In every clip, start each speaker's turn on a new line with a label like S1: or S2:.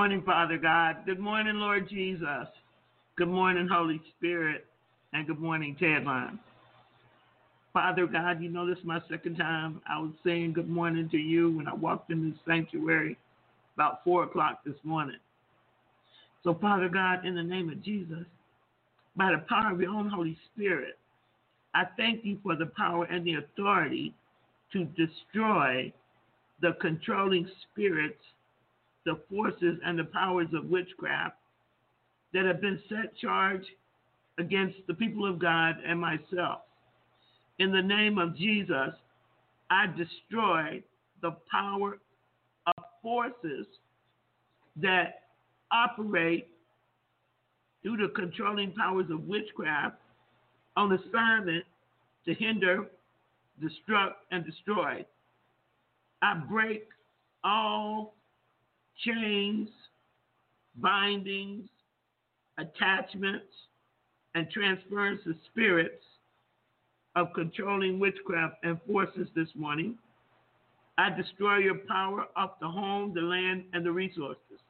S1: morning,
S2: Father God. Good morning, Lord Jesus. Good morning, Holy Spirit. And good morning, Tedline. Father God, you know this is my second time. I was saying good morning to you when I walked in this sanctuary about 4 o'clock this morning. So, Father God, in the name of Jesus, by the power of your own Holy Spirit, I thank you for the power and the authority to destroy the controlling spirits the forces and the powers of witchcraft that have been set charge against the people of God and myself. In the name of Jesus, I destroy the power of forces that operate through the controlling powers of witchcraft on assignment to hinder, destruct, and destroy. I break all chains, bindings, attachments, and transference of spirits of controlling witchcraft and forces this morning. I destroy your power off the home, the land, and the resources.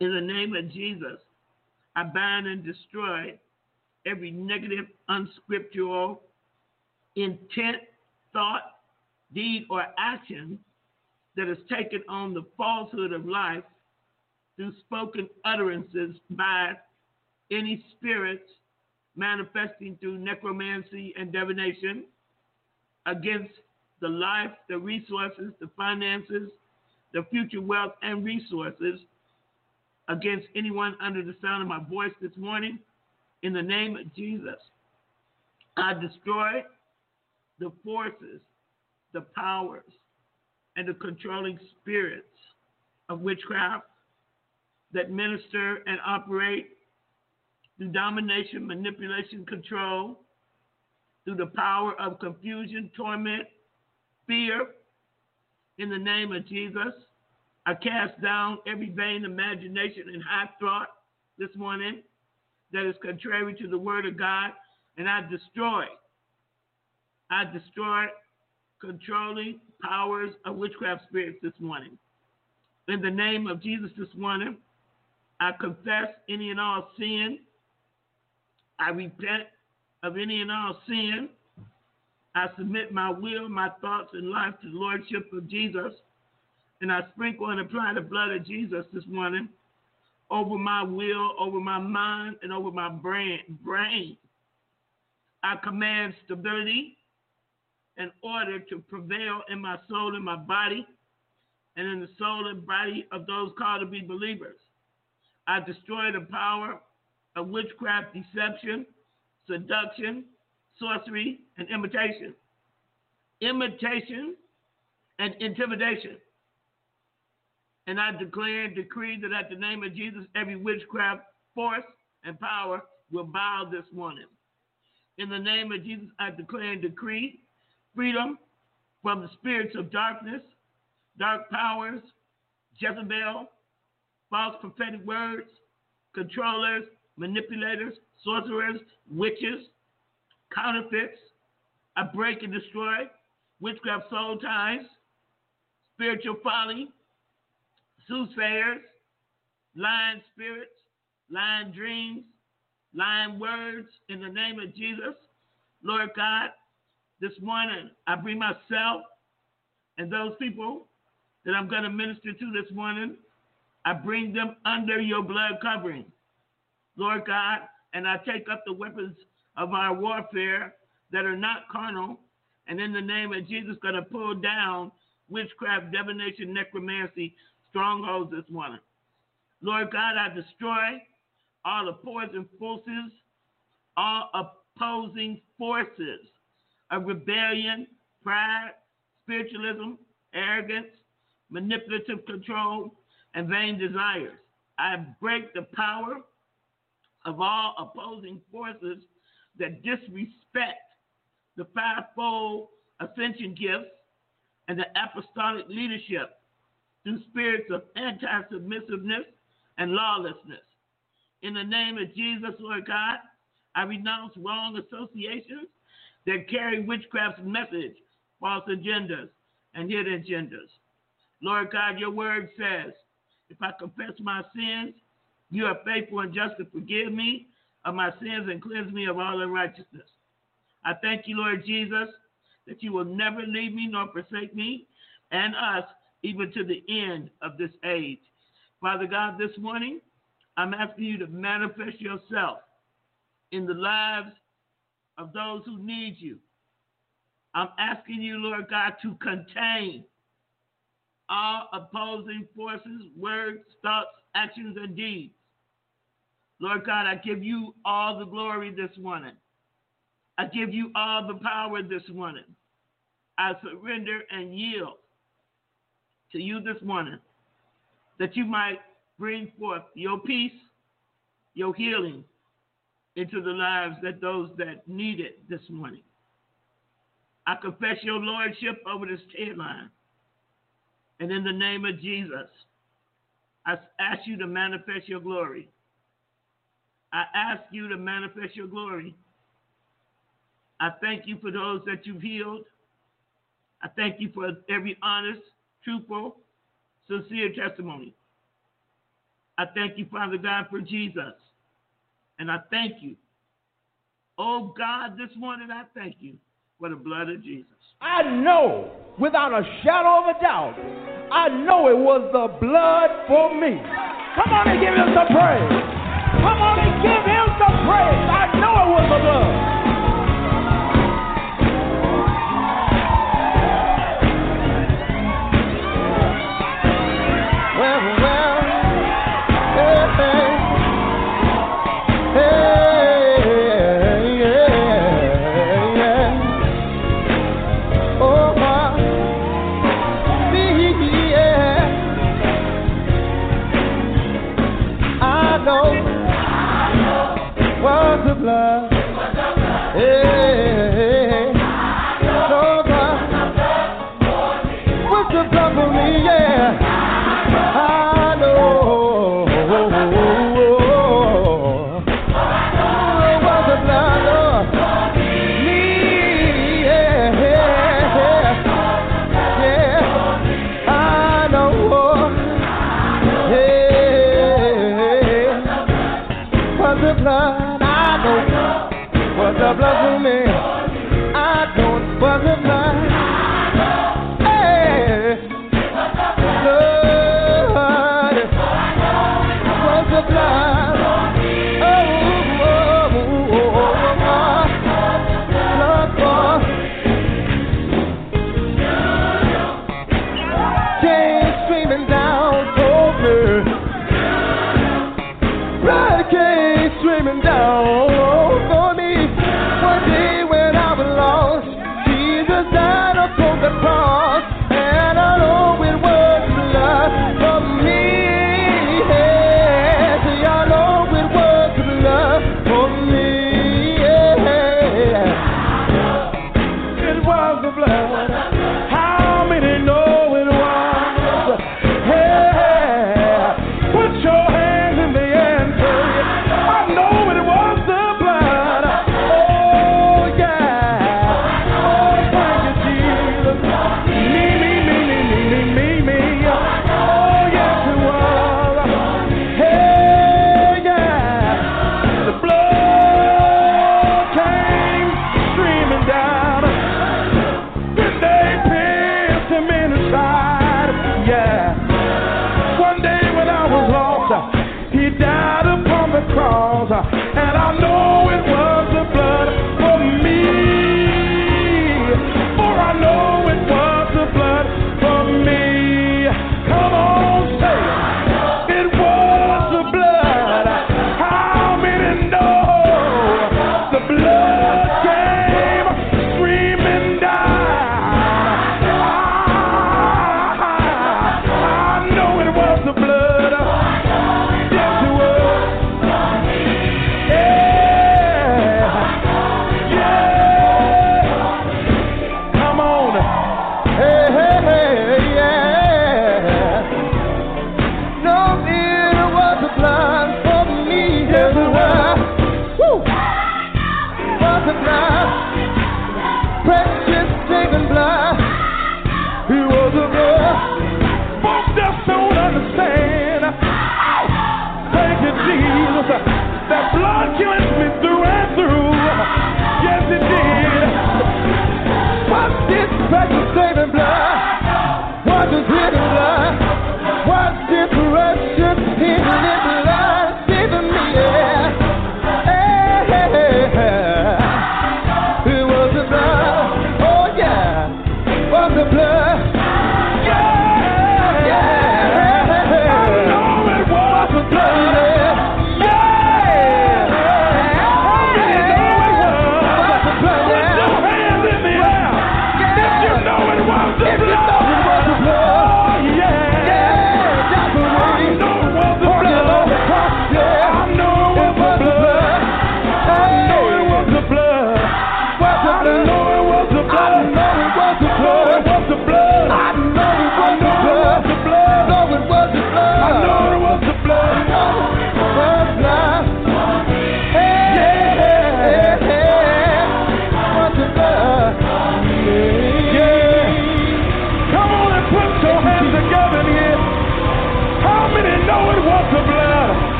S2: In the name of Jesus, I bind and destroy every negative, unscriptural intent, thought, deed, or action that has taken on the falsehood of life through spoken utterances by any spirits manifesting through necromancy and divination against the life, the resources, the finances, the future wealth and resources against anyone under the sound of my voice this morning. In the name of Jesus, I destroy the forces, the powers, and the controlling spirits of witchcraft that minister and operate through domination, manipulation, control, through the power of confusion, torment, fear. In the name of Jesus, I cast down every vain imagination and high thought this morning that is contrary to the word of God, and I destroy. I destroy controlling powers of witchcraft spirits this morning. In the name of Jesus this morning, I confess any and all sin. I repent of any and all sin. I submit my will, my thoughts, and life to the Lordship of Jesus. And I sprinkle and apply the blood of Jesus this morning over my will, over my mind, and over my brain. brain. I command stability in order to prevail in my soul and my body, and in the soul and body of those called to be believers. I destroy the power of witchcraft, deception, seduction, sorcery, and imitation. Imitation and intimidation. And I declare and decree that at the name of Jesus, every witchcraft force and power will bow this morning. In the name of Jesus, I declare and decree freedom from the spirits of darkness, dark powers, Jezebel, false prophetic words, controllers, manipulators, sorcerers, witches, counterfeits. I break and destroy witchcraft soul ties, spiritual folly, soothsayers, lying spirits, lying dreams, lying words in the name of Jesus. Lord God, this morning I bring myself and those people that I'm going to minister to this morning, I bring them under your blood covering. Lord God, and I take up the weapons of our warfare that are not carnal, and in the name of Jesus, going to pull down witchcraft, divination, necromancy, strongholds this morning. Lord God, I destroy all the poison forces, all opposing forces of rebellion, pride, spiritualism, arrogance, manipulative control, and vain desires. I break the power of all opposing forces that disrespect the fivefold ascension gifts and the apostolic leadership through spirits of anti submissiveness and lawlessness. In the name of Jesus, Lord God, I renounce wrong associations that carry witchcraft's message, false agendas, and hidden agendas. Lord God, your word says, if I confess my sins, you are faithful and just to forgive me of my sins and cleanse me of all unrighteousness. I thank you, Lord Jesus, that you will never leave me nor forsake me and us even to the end of this age. Father God, this morning, I'm asking you to manifest yourself in the lives of those who need you. I'm asking you, Lord God, to contain all opposing forces, words, thoughts, actions, and deeds. Lord God, I give you all the glory this morning. I give you all the power this morning. I surrender and yield to you this morning that you might bring forth your peace, your healing into the lives that those that need it this morning. I confess your lordship over this Tedline. And in the name of Jesus, I ask you to manifest your glory. I ask you to manifest your glory. I thank you for those that you've healed. I thank you for every honest, truthful, sincere testimony. I thank you, Father God, for Jesus. And I thank you. Oh God, this morning I thank you for the blood of Jesus.
S3: I know without a shadow of a doubt, I know it was the blood for me. Come on and give him some praise. Come on and give him some praise. I know it was the blood.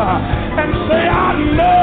S3: And say, I know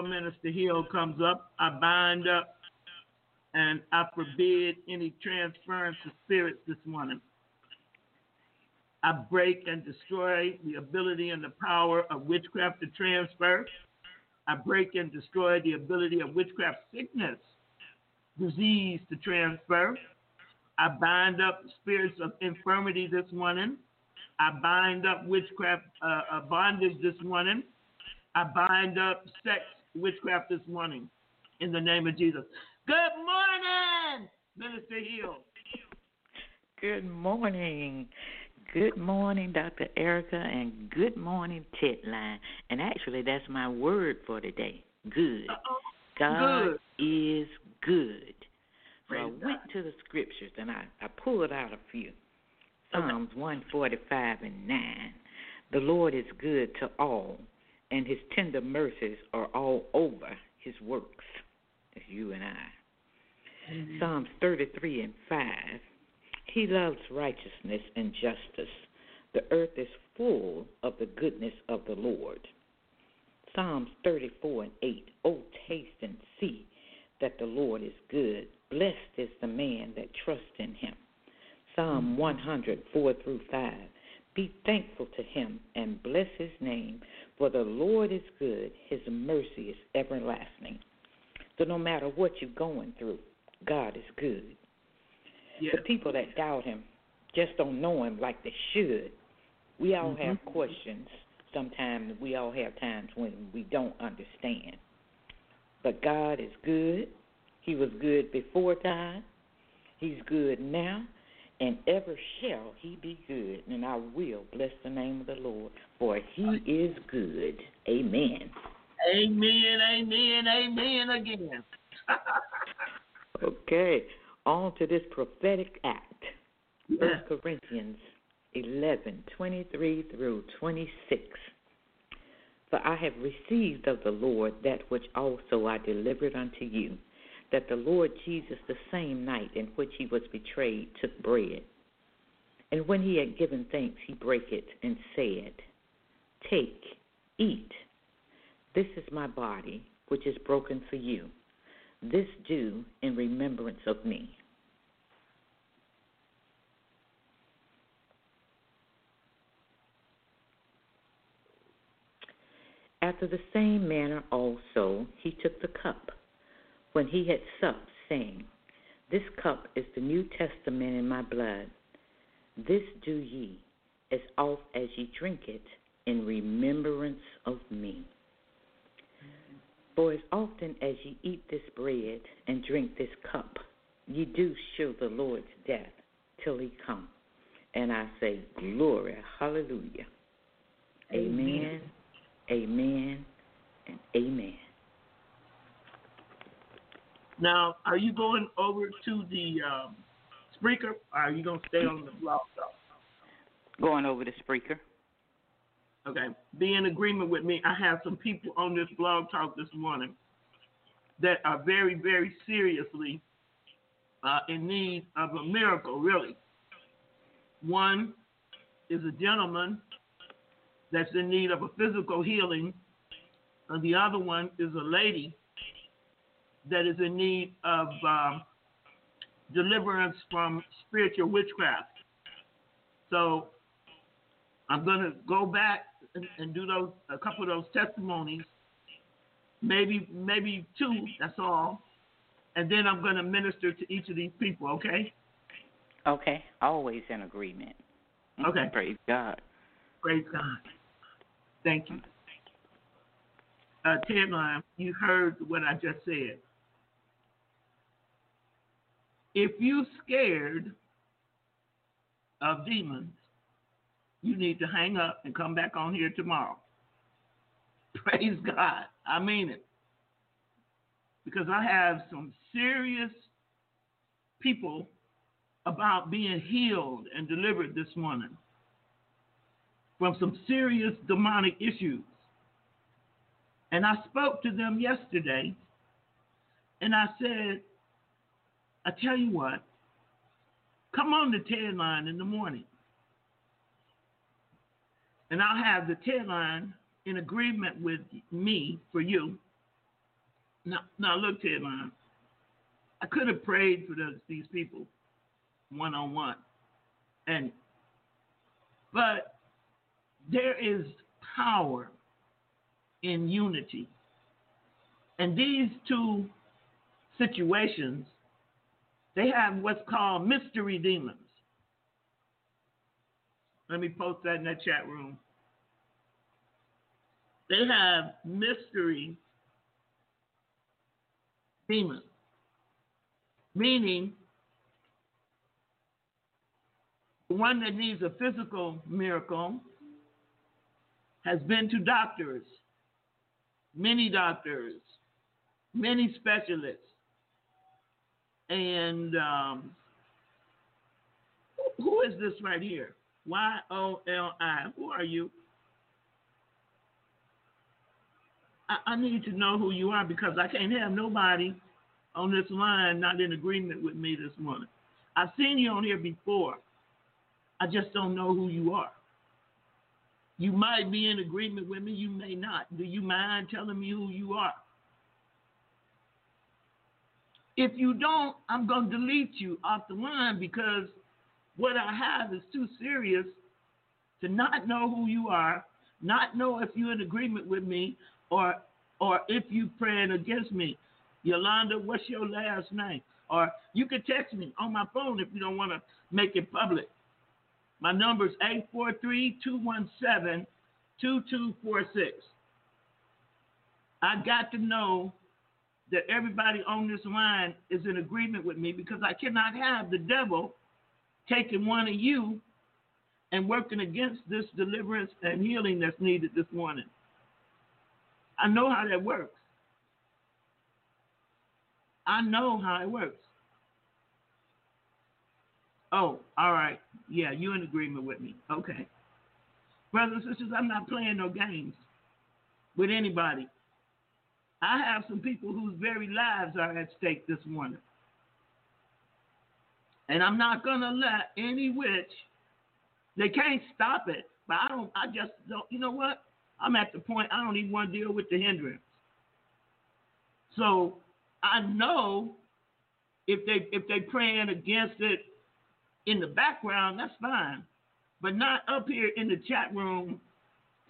S2: before Minister Hill comes up, I bind up and I forbid any transference of spirits this morning. I break and destroy the ability and the power of witchcraft to transfer. I break and destroy the ability of witchcraft sickness, disease to transfer. I bind up spirits of infirmity this morning. I bind up witchcraft uh, uh, bondage this morning. I bind up sex witchcraft this morning in the name of Jesus. Good morning, Minister Hill.
S4: Good morning. Good morning, Dr. Erica, and good morning, Tedline. And actually, that's my word for today. Good. God
S2: Good.
S4: is good. So I went
S2: God.
S4: to the scriptures and I, I pulled out a few. Psalms 145 and 9. The Lord is good to all, and his tender mercies are all over his works. That's you and I. Mm-hmm. Psalms 33 and 5. He loves righteousness and justice. The earth is full of the goodness of the Lord. Psalms 34 and 8. Oh, taste and see that the Lord is good. Blessed is the man that trusts in him. Psalm mm-hmm. 104 through 5. Be thankful to him and bless his name, for the Lord is good. His mercy is everlasting. So no matter what you're going through, God is good.
S2: Yes.
S4: The people that doubt him just don't know him like they should. We all have
S2: Mhm.
S4: questions. Sometimes we all have times when we don't understand. But God is good. He was good before time. He's good now. And ever shall he be good. And I will bless the name of the Lord, for he is good. Amen.
S2: Amen, amen, amen again.
S4: Okay, on to this prophetic act. First Corinthians eleven twenty three through twenty six. For I have received of the Lord that which also I delivered unto you, that the Lord Jesus the same night in which he was betrayed took bread. And when he had given thanks, he brake it and said, Take, eat. This is my body, which is broken for you. This do in remembrance of me. After the same manner also he took the cup when he had supped, saying, This cup is the New Testament in my blood. This do ye, as oft as ye drink it, in remembrance of me. For as often as ye eat this bread and drink this cup, ye do show the Lord's death till he come. And I say, Glory, hallelujah. Amen, amen, and amen.
S2: Now, are you going over to the um, Spreaker, or are you going to stay on the blog talk?
S4: Going over the Spreaker.
S2: Okay. Be in agreement with me. I have some people on this blog talk this morning that are very, very seriously uh, in need of a miracle, really. One is a gentleman that's in need of a physical healing, and the other one is a lady that is in need of um, deliverance from spiritual witchcraft. So I'm going to go back and, and do those a couple of those testimonies, maybe maybe two. That's all, and then I'm going to minister to each of these people. Okay?
S4: Okay, always in agreement.
S2: Okay.
S4: Praise God.
S2: Praise God. Thank you. Uh, TED line, you heard what I just said. If you're scared of demons, you need to hang up and come back on here tomorrow. Praise God. I mean it. Because I have some serious people about being healed and delivered this morning from some serious demonic issues. And I spoke to them yesterday and I said, I tell you what, come on the TED line in the morning. And I'll have the TED line in agreement with me for you. Now, now look, TED line. I could have prayed for those, these people one on one. And but there is power in unity. And these two situations, they have what's called mystery demons. Let me post that in the chat room. They have mystery demons, meaning the one that needs a physical miracle has been to doctors, many doctors, many specialists, and um, who is this right here? Y O L I. Who are you? I, I need to know who you are because I can't have nobody on this line not in agreement with me this morning. I've seen you on here before. I just don't know who you are. You might be in agreement with me, you may not. Do you mind telling me who you are? If you don't, I'm going to delete you off the line because what I have is too serious to not know who you are, not know if you're in agreement with me or or if you're praying against me. Yolanda, what's your last name? Or you can text me on my phone if you don't want to make it public. My number is 843-217-2246. I got to know that everybody on this line is in agreement with me because I cannot have the devil taking one of you and working against this deliverance and healing that's needed this morning. I know how that works. I know how it works. Oh, all right. Yeah, you're in agreement with me. Okay. Brothers and sisters, I'm not playing no games with anybody. I have some people whose very lives are at stake this morning. And I'm not to let any witch, they can't stop it. But I don't, I just don't, you know what? I'm at the point I don't even want to deal with the hindrance. So I know if they if they praying against it in the background, that's fine. But not up here in the chat room,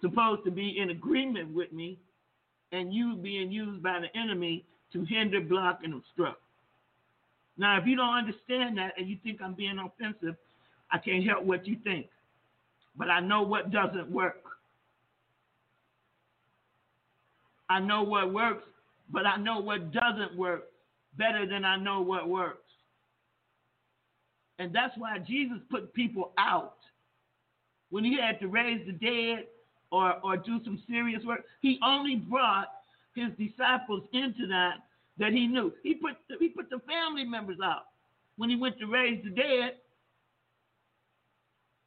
S2: supposed to be in agreement with me, and you being used by the enemy to hinder, block, and obstruct. Now, if you don't understand that and you think I'm being offensive, I can't help what you think. But I know what doesn't work. I know what works, but I know what doesn't work better than I know what works. And that's why Jesus put people out. When he had to raise the dead or, or do some serious work, he only brought his disciples into that that he knew. He put he put the family members out when he went to raise the dead.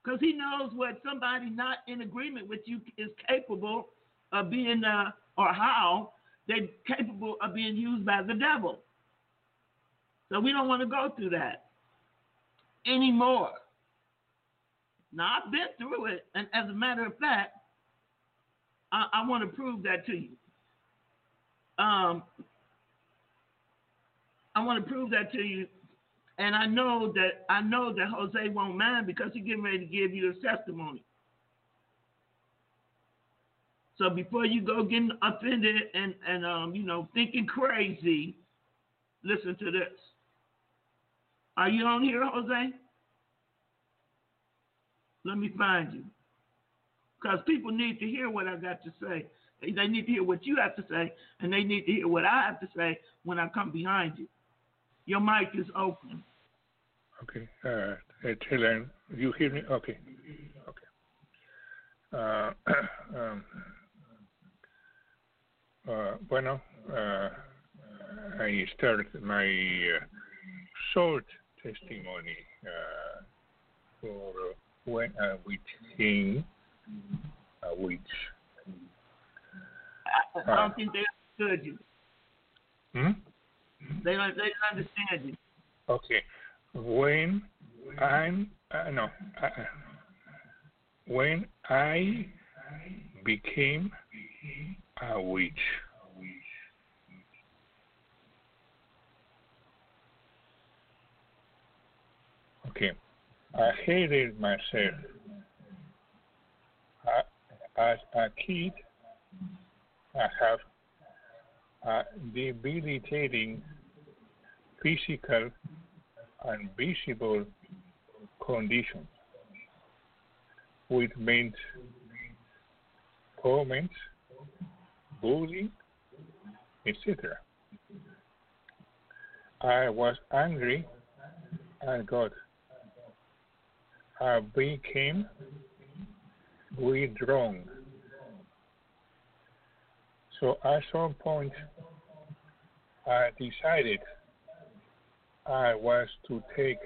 S2: Because he knows what somebody not in agreement with you is capable of being, uh, or how they're capable of being used by the devil. So we don't want to go through that anymore. Now, I've been through it, and as a matter of fact, I, I want to prove that to you. Um, I want to prove that to you, and I know that I know that Jose won't mind because he's getting ready to give you his testimony. So before you go getting offended and and um, you know thinking crazy, listen to this. Are you on here, Jose? Let me find you. Because people need to hear what I got to say. They need to hear what you have to say, and they need to hear what I have to say when I come behind you. Your mic is open.
S5: Okay. Uh, uh, Helen, you hear me? Okay. Okay. Uh, um, uh, bueno, uh, I start my uh, short testimony uh, for when I became a witch.
S2: I, I don't think they understood you.
S5: Hmm?
S2: They don't, they don't understand you.
S5: Okay. When I'm uh, no, uh, when I became a witch. Okay. I hated myself. As a kid, I have a debilitating physical and visible conditions, which meant comments, bullying, etc. I was angry at God. I became withdrawn. So at some point, I decided I was to take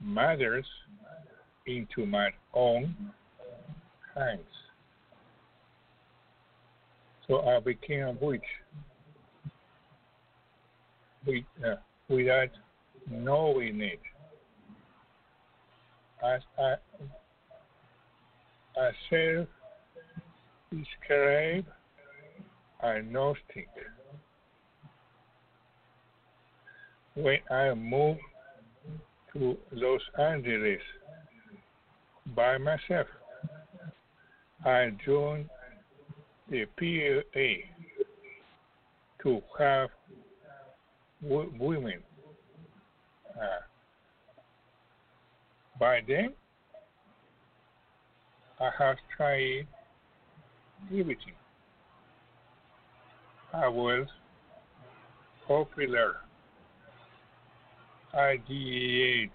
S5: matters into my own hands. So I became a witch uh, without knowing it. As I, I self describe agnostic. When I moved to Los Angeles by myself, I joined the PLA to have women. Uh, by then, I have tried everything. I was popular. I did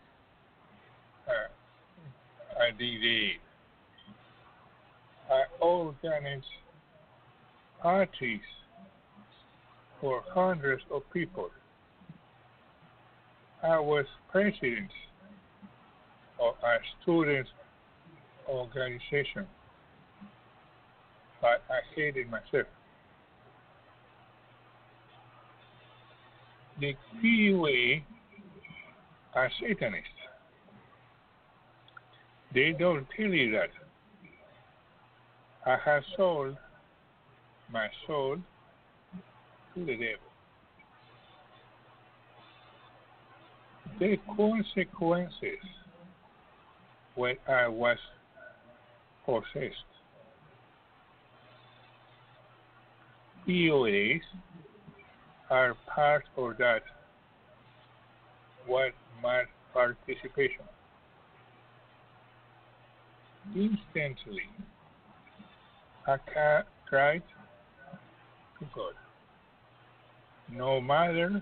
S5: uh, I did. I organized parties for hundreds of people. I was president of a student organization, but I hated myself. The key way are Satanists. They don't tell you that. I have sold my soul to the devil. The consequences when I was possessed. POAs are part of that. What my participation? Instantly, I cried to God. No matter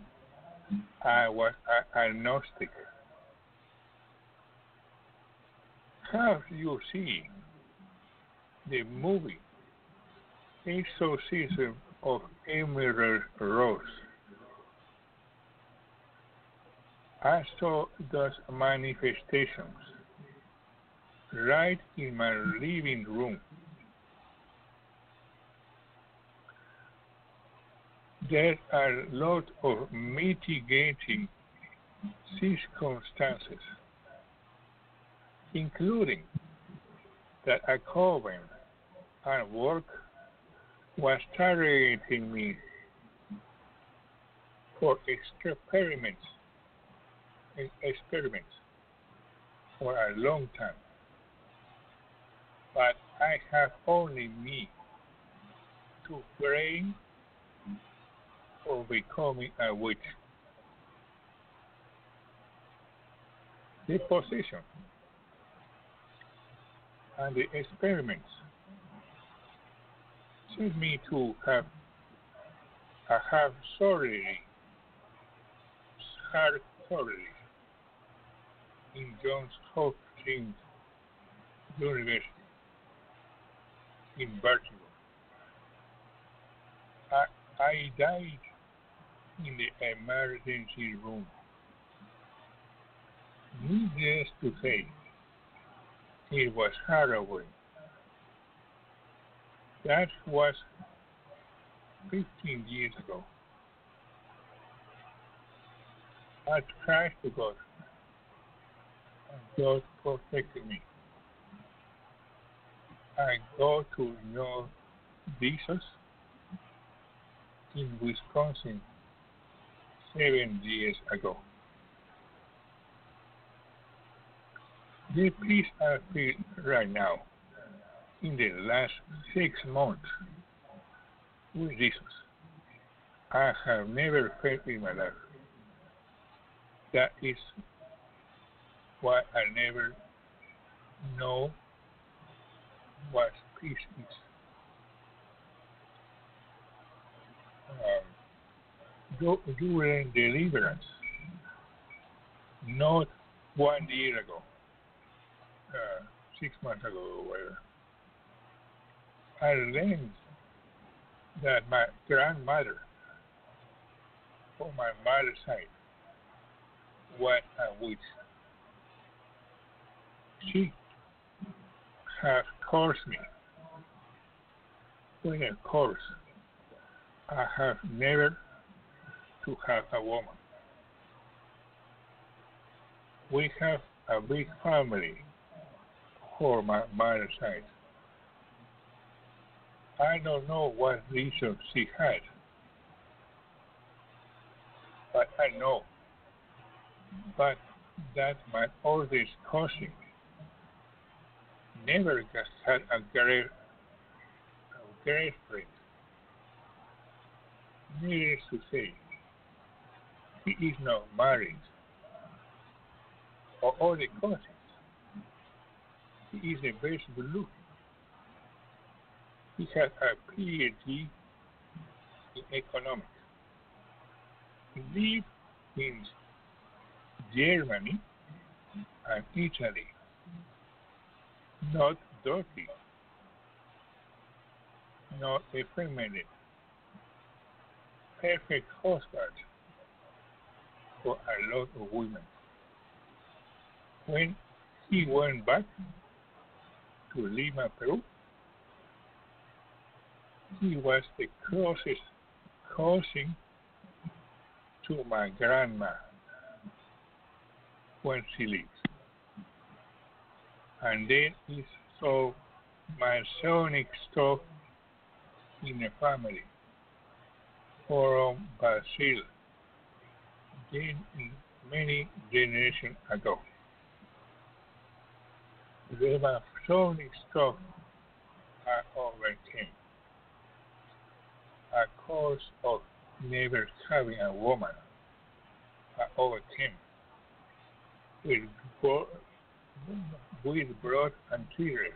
S5: I was agnostic. Have you seen the movie Exorcism of Emily Rose? I saw those manifestations right in my living room. There are a lot of mitigating circumstances, including that a coven at work was targeting me for experiments experiments for a long time. But I have only me to blame for becoming a witch. The position and the experiments seem me to have I have sorry hard sorry in Johns Hopkins University in Baltimore. I, I died in the emergency room. Needless to say, it was harrowing. That was 15 years ago. I tried to God God protected me. I go to know Jesus in Wisconsin seven years ago. The peace I feel right now in the last six months with Jesus, I have never felt in my life. That is why I never know what peace is. Um, during deliverance, not one year ago, uh, six months ago or whatever, I learned that my grandmother, on my mother's side, what a witch she has cursed me. When of course, I have never to have a woman. We have a big family for my mother's side. I don't know what reason she had, but I know. But that my oldest cousin never had a a girlfriend. Needless to say, He is not married or all the cousins. He is the best looking. He has a PhD in economics. He lives in Germany and Italy. Not dirty. Not effeminate. Perfect husband for a lot of women. When he went back to Lima, Peru, he was the closest cousin to my grandma when she lived. And then he saw Masonic stuff in the family from Brazil, then many generations ago. The Masonic stuff I overcame a cause of never having a woman. Uh, I overcame with, bo- with blood and tears.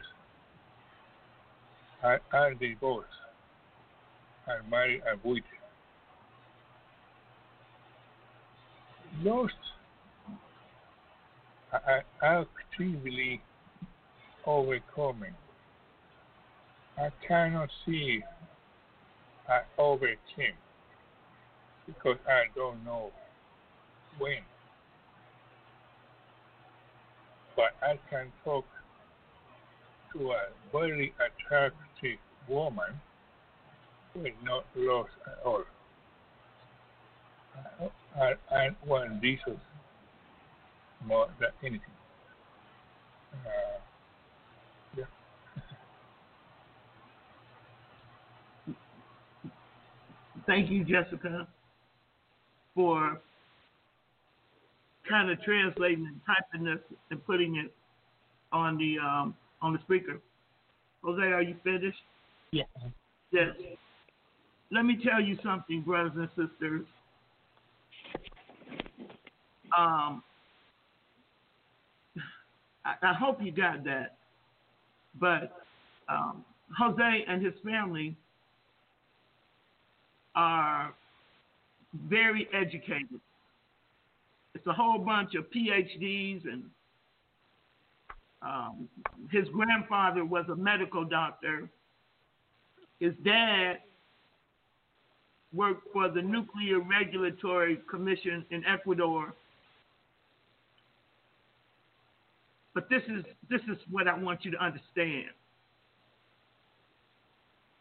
S5: I, I divorced and married a widow. Lost. I, I actively overcoming. I cannot see I always overcame because I don't know when. But I can talk to a very attractive woman who is not lost at all. I, I want Jesus more than anything. Uh,
S2: Thank you, Jessica, for kind of translating and typing this and putting it on the um, on the speaker. Jose, are you finished?
S6: Yeah.
S2: Yes. Let me tell you something, brothers and sisters. Um, I, I hope you got that. But um, Jose and his family are very educated. It's a whole bunch of PhDs, and um, his grandfather was a medical doctor. His dad worked for the Nuclear Regulatory Commission in Ecuador. But this is this is what I want you to understand.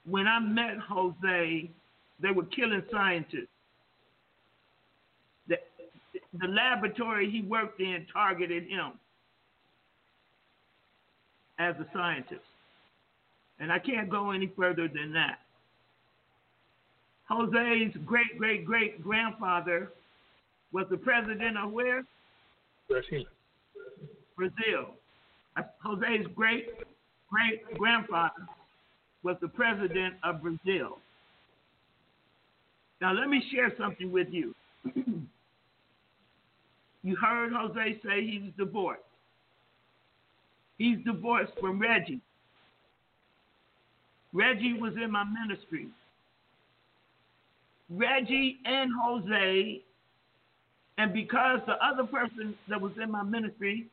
S2: When I met Jose, they were killing scientists. The, the laboratory he worked in targeted him as a scientist. And I can't go any further than that. Jose's great great great grandfather was the president of where?
S5: Brazil.
S2: Brazil. Uh, Jose's great great grandfather was the president of Brazil. Now, let me share something with you. you heard Jose say he's divorced. He's divorced from Reggie. Reggie was in my ministry. Reggie and Jose, and because the other person that was in my ministry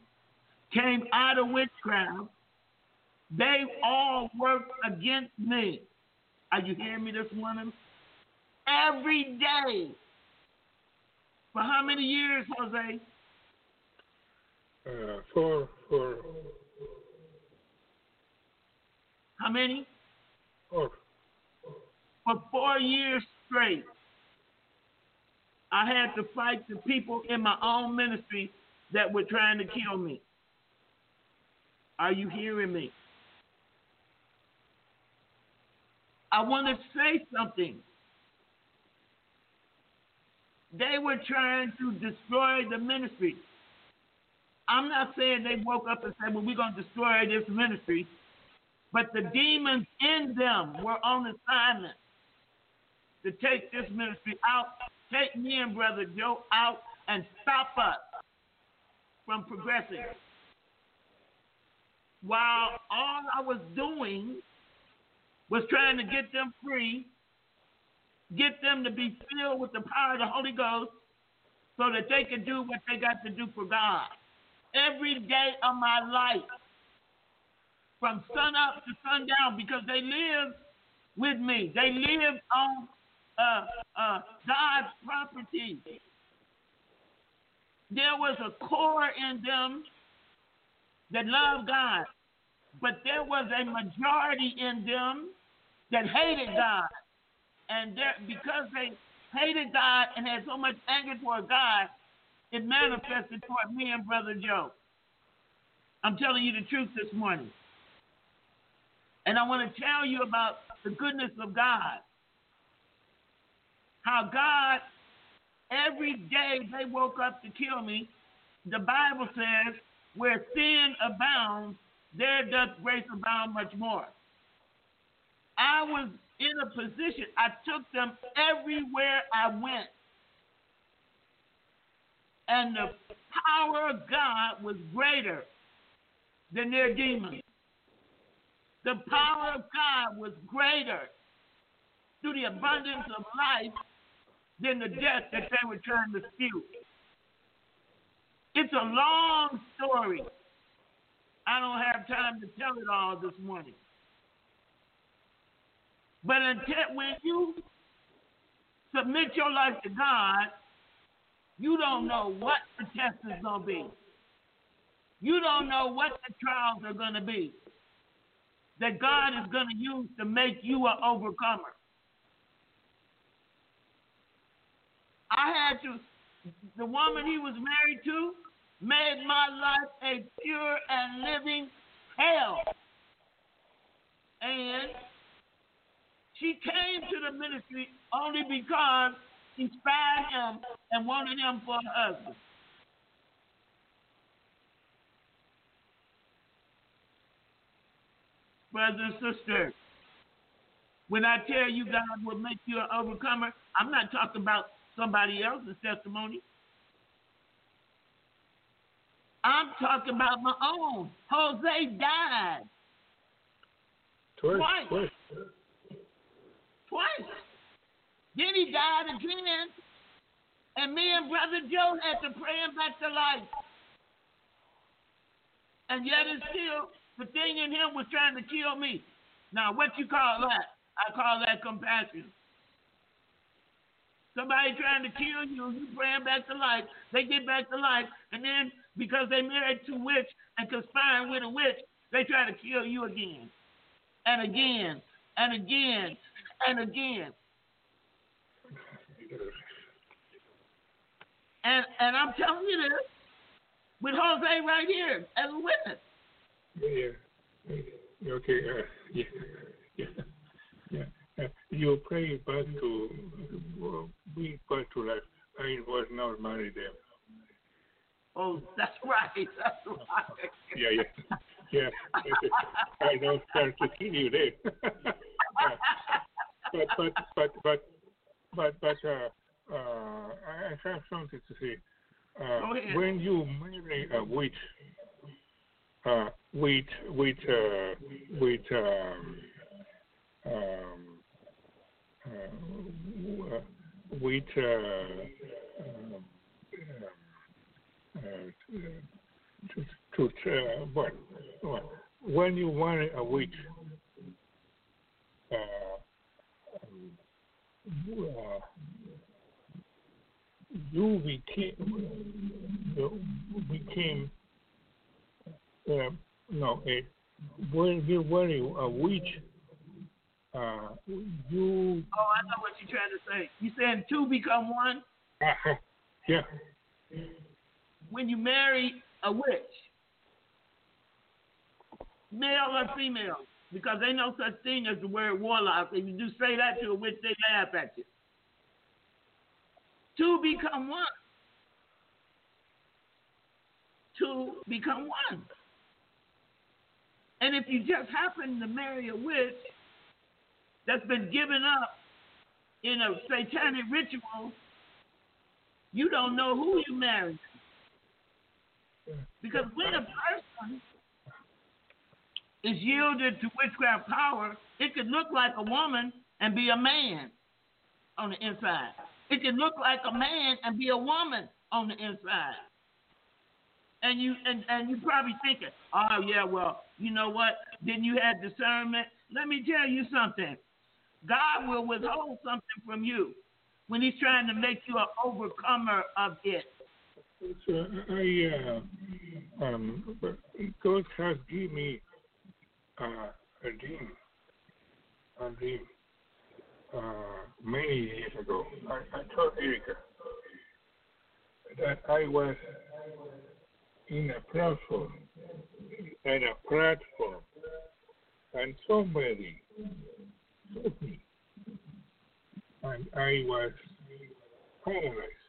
S2: came out of witchcraft, they all worked against me. Are you hearing me this morning? Every day. For how many years, Jose?
S5: Uh, for for
S2: How many?
S5: for
S2: For four years straight. I had to fight the people in my own ministry that were trying to kill me. Are you hearing me? I want to say something. They were trying to destroy the ministry. I'm not saying they woke up and said, well, we're going to destroy this ministry. But the demons in them were on assignment to take this ministry out take me and Brother Joe out and stop us from progressing. While all I was doing was trying to get them free, get them to be filled with the power of the Holy Ghost so that they can do what they got to do for God. Every day of my life, from sun up to sundown, because they live with me. They live on uh, uh, God's property. There was a core in them that loved God, but there was a majority in them that hated God. And because they hated God and had so much anger toward God, it manifested toward me and Brother Joe. I'm telling you the truth this morning. And I want to tell you about the goodness of God. How God, every day they woke up to kill me, the Bible says, where sin abounds, there doth grace abound much more. I was in a position, I took them everywhere I went. And the power of God was greater than their demons. The power of God was greater through the abundance of life than the death that they were trying to steal. It's a long story. I don't have time to tell it all this morning. But until when you submit your life to God, you don't know what the test is going to be. You don't know what the trials are going to be that God is going to use to make you an overcomer. I had to, the woman he was married to made my life a pure and living hell. And she came to the ministry only because she spied him and wanted him for her husband. Brothers and sisters, when I tell you God will make you an overcomer, I'm not talking about somebody else's testimony. I'm talking about my own. Jose died
S5: Twice.
S2: Twice.
S5: Twice.
S2: Then he died again. And me and Brother Joe had to pray him back to life. And yet and still, the thing in him was trying to kill me. Now, what you call that? I call that compassion. Somebody trying to kill you, you bring them back to life. They get back to life, and then because they married to witch and conspiring with a witch, they try to kill you again, and again, and again, and again. And and I'm telling you this with Jose right here as a witness.
S5: Yeah. yeah. Okay. Uh, yeah. Yeah. Yeah. Uh, you pray back to uh, bring back to life. I was not married then.
S2: Oh, that's right. That's right.
S5: Yeah, yeah, yeah. I don't start to kill you then. but but but but but but uh, uh, I have something to say. Uh, when you marry a witch, uh, with with uh, with um, um, uh, with uh, um, uh, to, to uh, what, what when you marry a witch, uh, you became you became uh, no a when you marry a witch, uh, you
S2: Oh, I know what you're trying to say. You saying two become one?
S5: Uh, yeah.
S2: When you marry a witch, male or female, because ain't no such thing as the word warlock. If you do say that to a witch, they laugh at you. Two become one. Two become one. And if you just happen to marry a witch that's been given up in a satanic ritual You don't know who you married. Because when a person is yielded to witchcraft power, it could look like a woman and be a man on the inside. It can look like a man and be a woman on the inside. And you and, and you probably thinking, oh yeah, well, you know what? Then you had discernment. Let me tell you something. God will withhold something from you when He's trying to make you an overcomer of it.
S5: So I, uh, um, but God has given me uh, a dream, a dream, uh, many years ago. I, I told Erica that I was in a platform, at a platform, and somebody told me, and I was paralyzed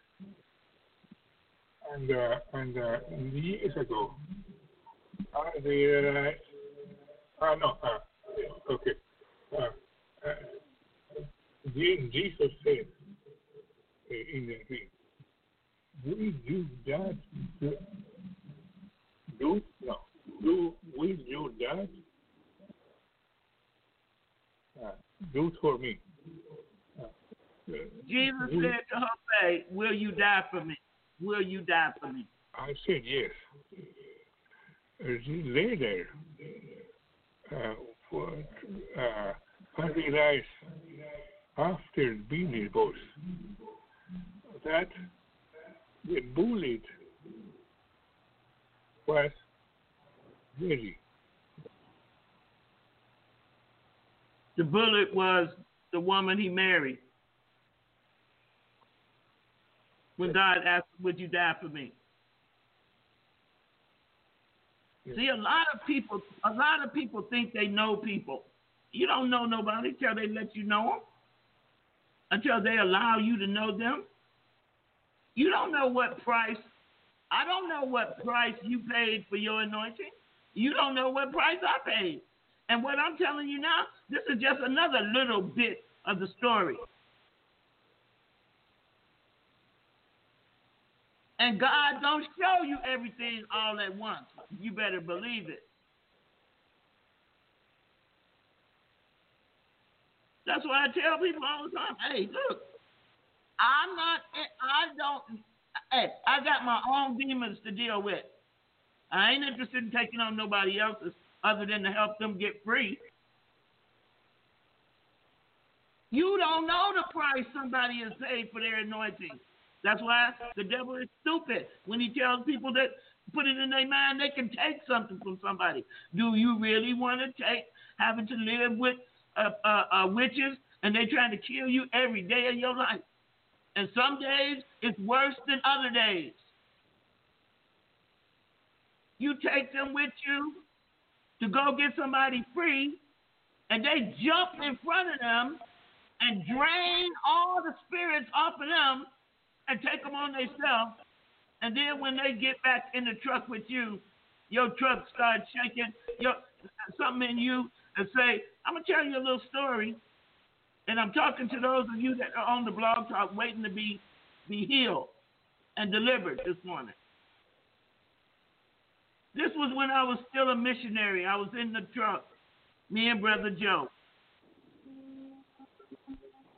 S5: and uh, and uh, years ago, I realized. Uh, no, uh, okay. Uh, uh, Jesus said uh, in the dream, "Will you that do, do no do will you that uh, do for me?" Uh, uh,
S2: Jesus
S5: will-
S2: said to her, "Say, will you die for me? Will you die for me?"
S5: I said yes. Later, uh, for, uh, realized after being divorced that the bullet was ready.
S2: The bullet was the woman he married. When God asked, "Would you die for me?" See, a lot of people, a lot of people think they know people. You don't know nobody until they let you know them, until they allow you to know them. You don't know what price. I don't know what price you paid for your anointing. You don't know what price I paid. And what I'm telling you now, this is just another little bit of the story. And God don't show you everything all at once. You better believe it. That's why I tell people all the time, hey, look, I'm not, I don't, hey, I got my own demons to deal with. I ain't interested in taking on nobody else's other than to help them get free. You don't know the price somebody has paid for their anointing. That's why the devil is stupid when he tells people that put it in their mind they can take something from somebody. Do you really want to take having to live with uh, uh, uh, witches and they trying to kill you every day of your life? And some days it's worse than other days. You take them with you to go get somebody free, and they jump in front of them and drain all the spirits off of them and take them on themselves. And then when they get back in the truck with you, your truck starts shaking, your something in you, and say, "I'm gonna tell you a little story." And I'm talking to those of you that are on the blog talk, waiting to be be healed and delivered this morning. This was when I was still a missionary. I was in the truck, me and Brother Joe.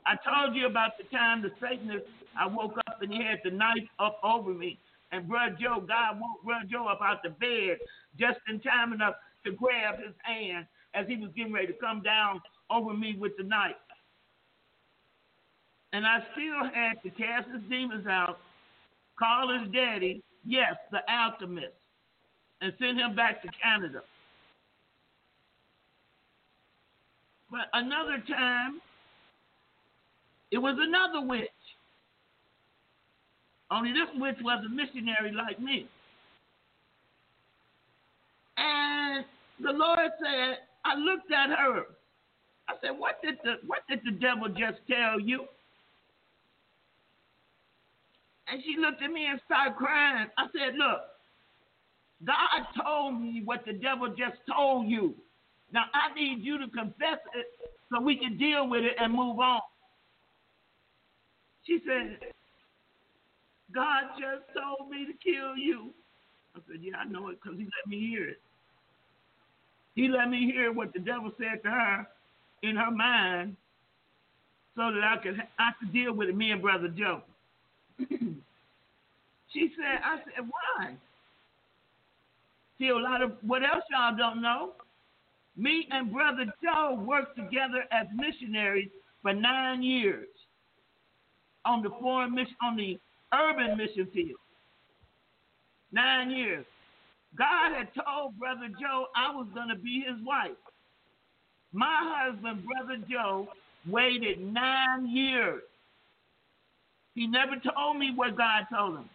S2: I told you about the time the Satanist, I woke up and he had the knife up over me. And Brother Joe, God woke Brother Joe up out the bed just in time enough to grab his hand as he was getting ready to come down over me with the knife. And I still had to cast his demons out, call his daddy, yes, the alchemist, and send him back to Canada. But another time, it was another witch. Only this witch was a missionary like me. And the Lord said, I looked at her. I said, What did the what did the devil just tell you? And she looked at me and started crying. I said, Look, God told me what the devil just told you. Now I need you to confess it so we can deal with it and move on. She said, God just told me to kill you. I said, Yeah, I know it because he let me hear it. He let me hear what the devil said to her in her mind so that I could I could deal with it, me and Brother Joe. she said, I said, why? See, a lot of what else y'all don't know? Me and Brother Joe worked together as missionaries for nine years on the foreign mission, on the urban mission field. Nine years. God had told Brother Joe I was going to be his wife. My husband, Brother Joe, waited nine years. He never told me what God told him.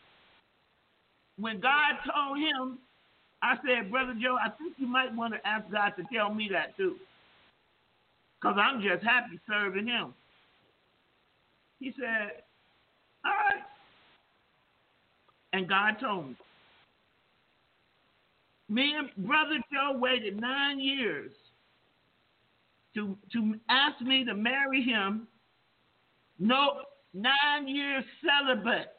S2: When God told him, I said, Brother Joe, I think you might want to ask God to tell me that too. Because I'm just happy serving him. He said, All right. And God told me. Me and Brother Joe waited nine years to to ask me to marry him. No, nine years celibate.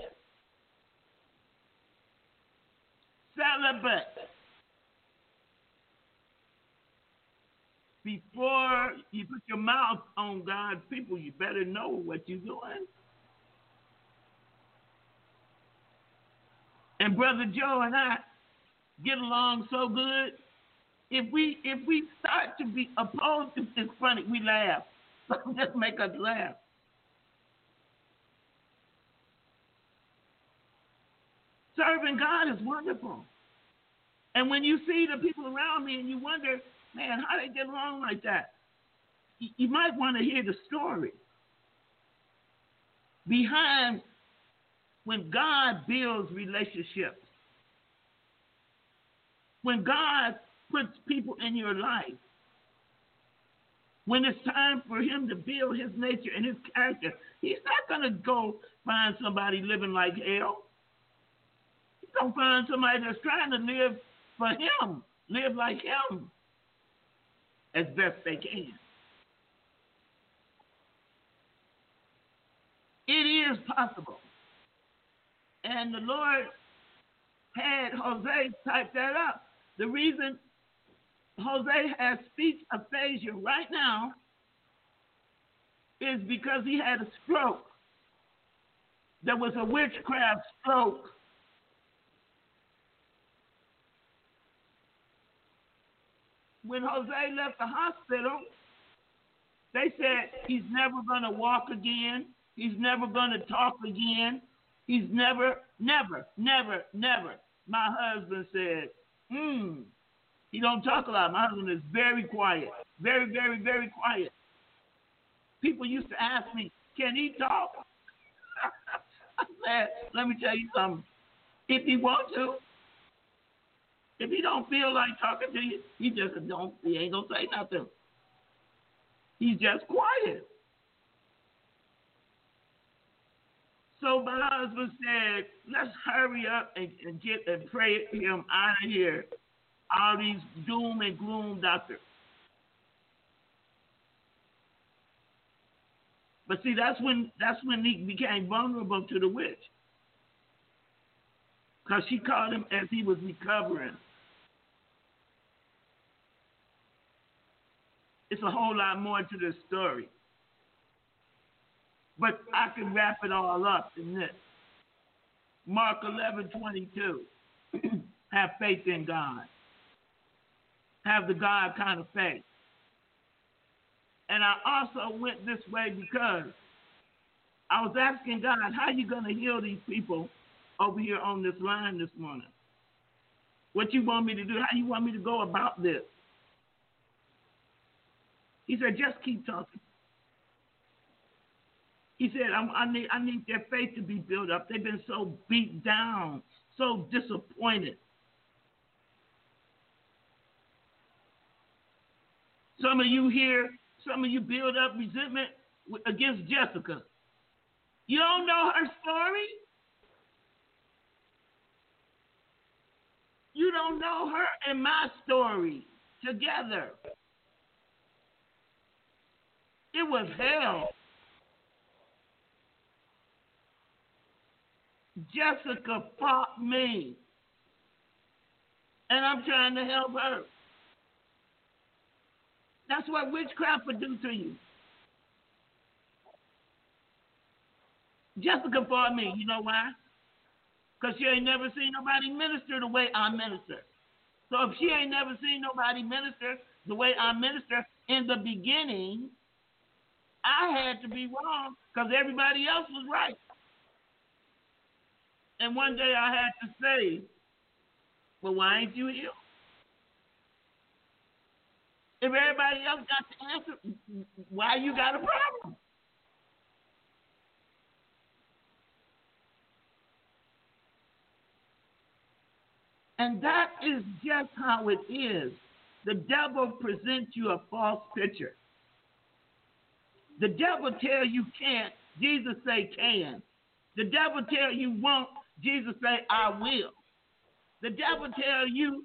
S2: Celibate. Before you put your mouth on God's people, you better know what you're doing. And Brother Joe and I get along so good if we if we start to be opposed to it's funny, we laugh. Just make us laugh. Serving God is wonderful. And when you see the people around me and you wonder, man, how they get along like that, you might want to hear the story behind when God builds relationships. When God puts people in your life. When it's time for him to build his nature and his character, he's not going to go find somebody living like hell. He's going to find somebody that's trying to live for him, live like him as best they can. It is possible. And the Lord had Jose type that up. The reason Jose has speech aphasia right now is because he had a stroke. There was a witchcraft stroke. When Jose left the hospital, they said he's never going to walk again. He's never going to talk again. He's never, never, never, never. My husband said, hmm, he don't talk a lot. My husband is very quiet, very, very, very quiet. People used to ask me, "Can he talk?" I said, "Let me tell you something. If he wants to, if he don't feel like talking to you, he just don't. He ain't gonna say nothing. He's just quiet." So my husband said, "Let's hurry up and, and get and pray him out of here." all these doom and gloom doctors. But see, that's when that's when he became vulnerable to the witch, because she caught him as he was recovering. It's a whole lot more to this story, but I can wrap it all up in this. Mark eleven twenty two. Have faith in God have the God kind of faith. And I also went this way because I was asking God, how are you going to heal these people over here on this line this morning? What you want me to do? How you want me to go about this? He said, just keep talking. He said, I, need, I need their faith to be built up. They've been so beat down, so disappointed. Some of you here, some of you build up resentment against Jessica. You don't know her story? You don't know her and my story together. It was hell. Jessica fought me. And I'm trying to help her. That's what witchcraft would do to you. Jessica fought me. You know why? Because she ain't never seen nobody minister the way I minister. So if she ain't never seen nobody minister the way I minister in the beginning, I had to be wrong because everybody else was right. And one day I had to say, well, why ain't you here? If everybody else got the answer, why you got a problem? And that is just how it is. The devil presents you a false picture. The devil tell you can't, Jesus say can. The devil tell you won't, Jesus say I will. The devil tell you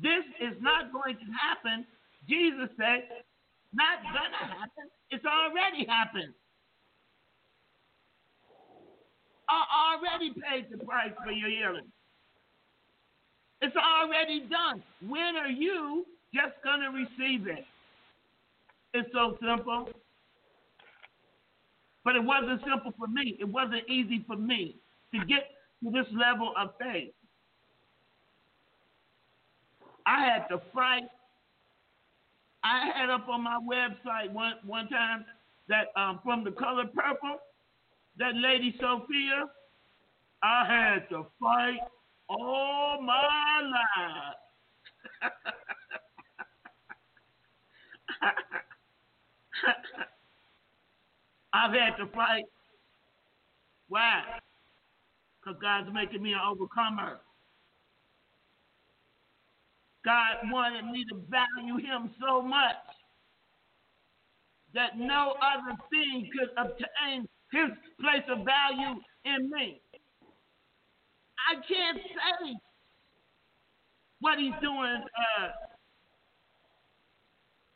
S2: this is not going to happen, Jesus say not gonna happen. It's already happened. I already paid the price for your healing. It's already done. When are you just to receive it? It's so simple. But it wasn't simple for me. It wasn't easy for me to get to this level of faith. I had to fight. I had up on my website one one time that um, from the color purple, that lady Sofia, I had to fight all my life. I've had to fight. Why? Because God's making me an overcomer. God wanted me to value Him so much that no other thing could obtain His place of value in me. I can't say what He's doing. Uh,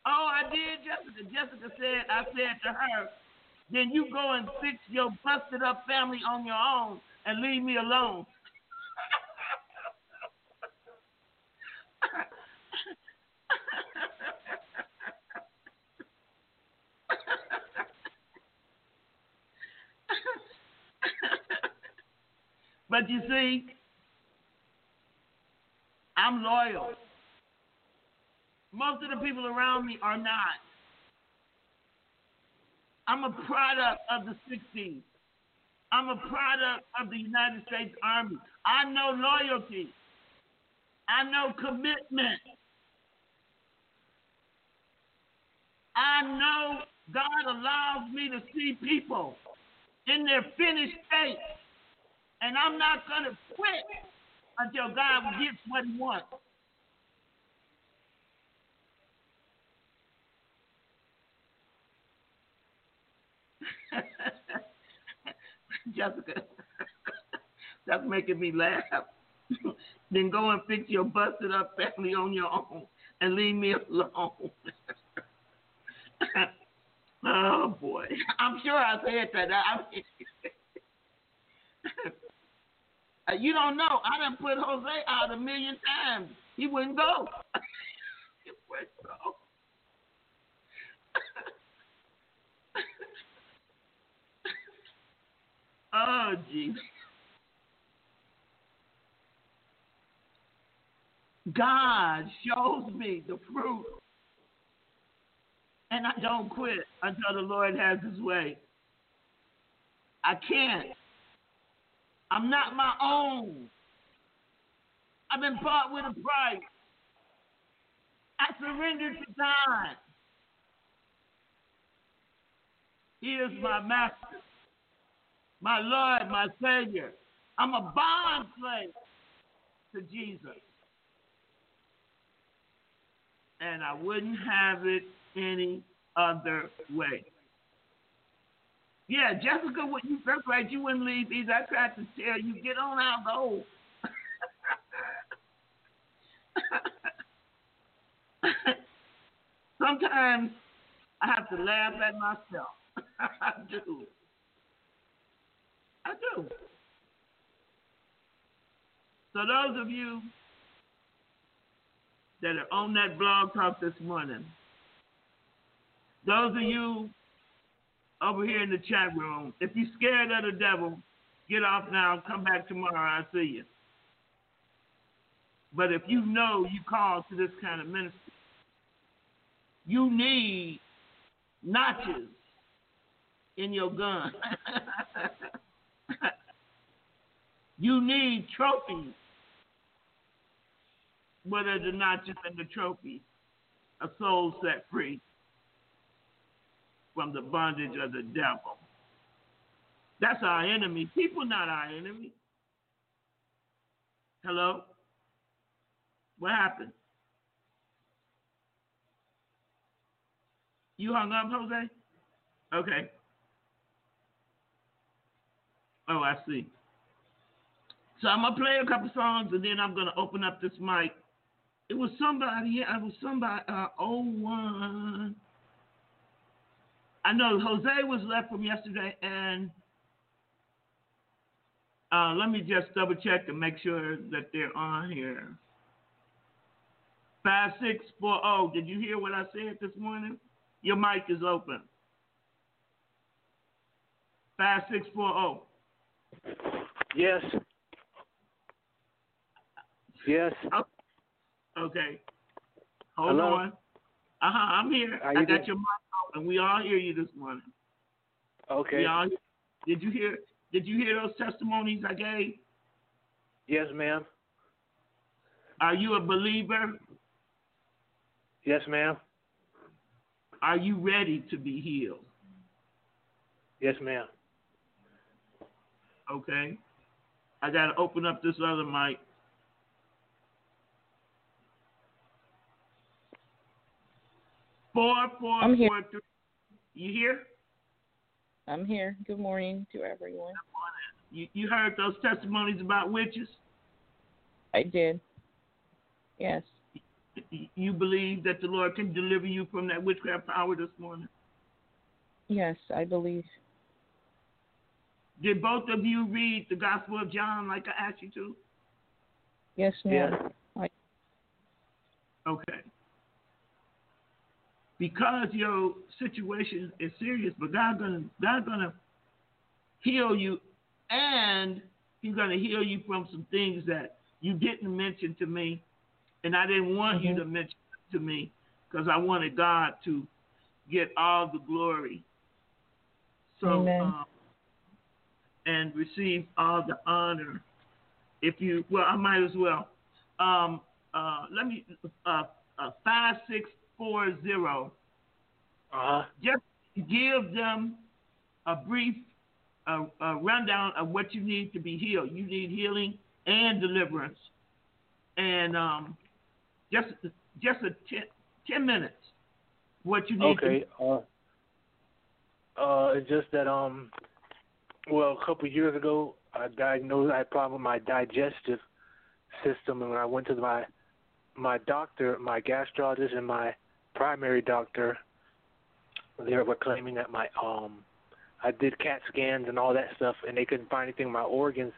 S2: oh, I did, Jessica. Jessica said, I said to her, then you go and fix your busted up family on your own and leave me alone. but you see, I'm loyal. Most of the people around me are not. I'm a product of the 60s. I'm a product of the United States Army. I know loyalty. I know commitment. I know God allows me to see people in their finished state. And I'm not going to quit until God gets what he wants. Jessica, that's making me laugh. then go and fix your busted up family on your own and leave me alone. oh boy, I'm sure I said that. I mean, uh, you don't know. I done put Jose out a million times. He wouldn't go. he wouldn't go. Jesus. God shows me the fruit. And I don't quit until the Lord has his way. I can't. I'm not my own. I've been bought with a price. I surrender to God. He is my master, my Lord, my Savior. I'm a bond slave to Jesus. And I wouldn't have it any other way. Yeah, Jessica, when you first right, you wouldn't leave either. I tried to tell you, get on out, go. Sometimes I have to laugh at myself. I do. I do. So those of you that are on that blog talk this morning, those of you over here in the chat room, if you're scared of the devil, get off now. Come back tomorrow. I'll see you. But if you know you called to this kind of ministry, you need notches in your gun. you need trophies. Are the notches and the trophies? A soul set free from the bondage of the devil. That's our enemy. People not our enemy. Hello? What happened? You hung up, Jose? Okay. Oh, I see. So I'm gonna play a couple songs and then I'm gonna open up this mic. It was somebody, yeah, it was somebody, uh, oh one. I know Jose was left from yesterday, and uh, let me just double check and make sure that they're on here. Five six four zero. Did you hear what I said this morning? Your mic is open. Five six four oh.
S6: Yes. Yes.
S2: Okay. Hold
S6: Hello?
S2: on. Uh huh. I'm here. I got
S6: doing?
S2: your mic open. We all hear you this morning.
S6: Okay.
S2: All. Did you hear? Did you hear those testimonies I gave?
S6: Yes, ma'am.
S2: Are you a believer?
S6: Yes, ma'am.
S2: Are you ready to be healed?
S6: Yes, ma'am.
S2: Okay. I got to open up this other mic. Four, four,
S7: I'm here.
S2: four, three. You hear?
S7: I'm here. Good morning to everyone.
S2: You, you heard those testimonies about witches?
S7: I did. Yes.
S2: You believe that the Lord can deliver you from that witchcraft power this morning?
S7: Yes, I believe.
S2: Did both of you read the Gospel of John like I asked you to?
S7: Yes, ma'am.
S2: Okay. Because your situation is serious, but God gonna God gonna heal you, and He's gonna heal you from some things that you didn't mention to me, and I didn't want you
S7: Mhm.
S2: to mention to me because I wanted God to get all the glory. So
S7: Amen.
S2: um, and receive all the honor. If you well, I might as well. Um, uh, let me uh, uh, five six four zero.
S6: Uh huh.
S2: Just give them a brief uh, a rundown of what you need to be healed. You need healing and deliverance, and um, just just a ten, 10 minutes. What you need.
S6: Okay. Uh, uh, it's just that um, well, a couple of years ago, I diagnosed I had a problem with my digestive system, and when I went to my my doctor, my gastrologist, and my primary doctor, they were claiming that my um, I did CAT scans and all that stuff, and they couldn't find anything in my organs,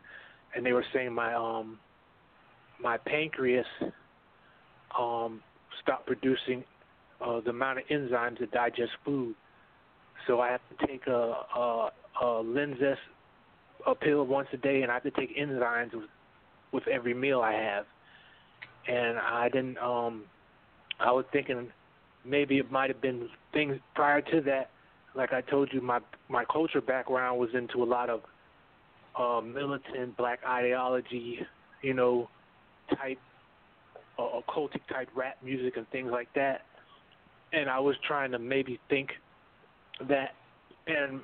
S6: and they were saying my um, my pancreas um stopped producing uh, the amount of enzymes that digest food. So I have to take a, a, a Linzess a pill once a day, and I have to take enzymes with, with every meal I have. And I didn't. Um, I was thinking maybe it might have been things prior to that. Like I told you, my my culture background was into a lot of uh, militant black ideology, you know, type uh, occultic type rap music and things like that. And I was trying to maybe think that, and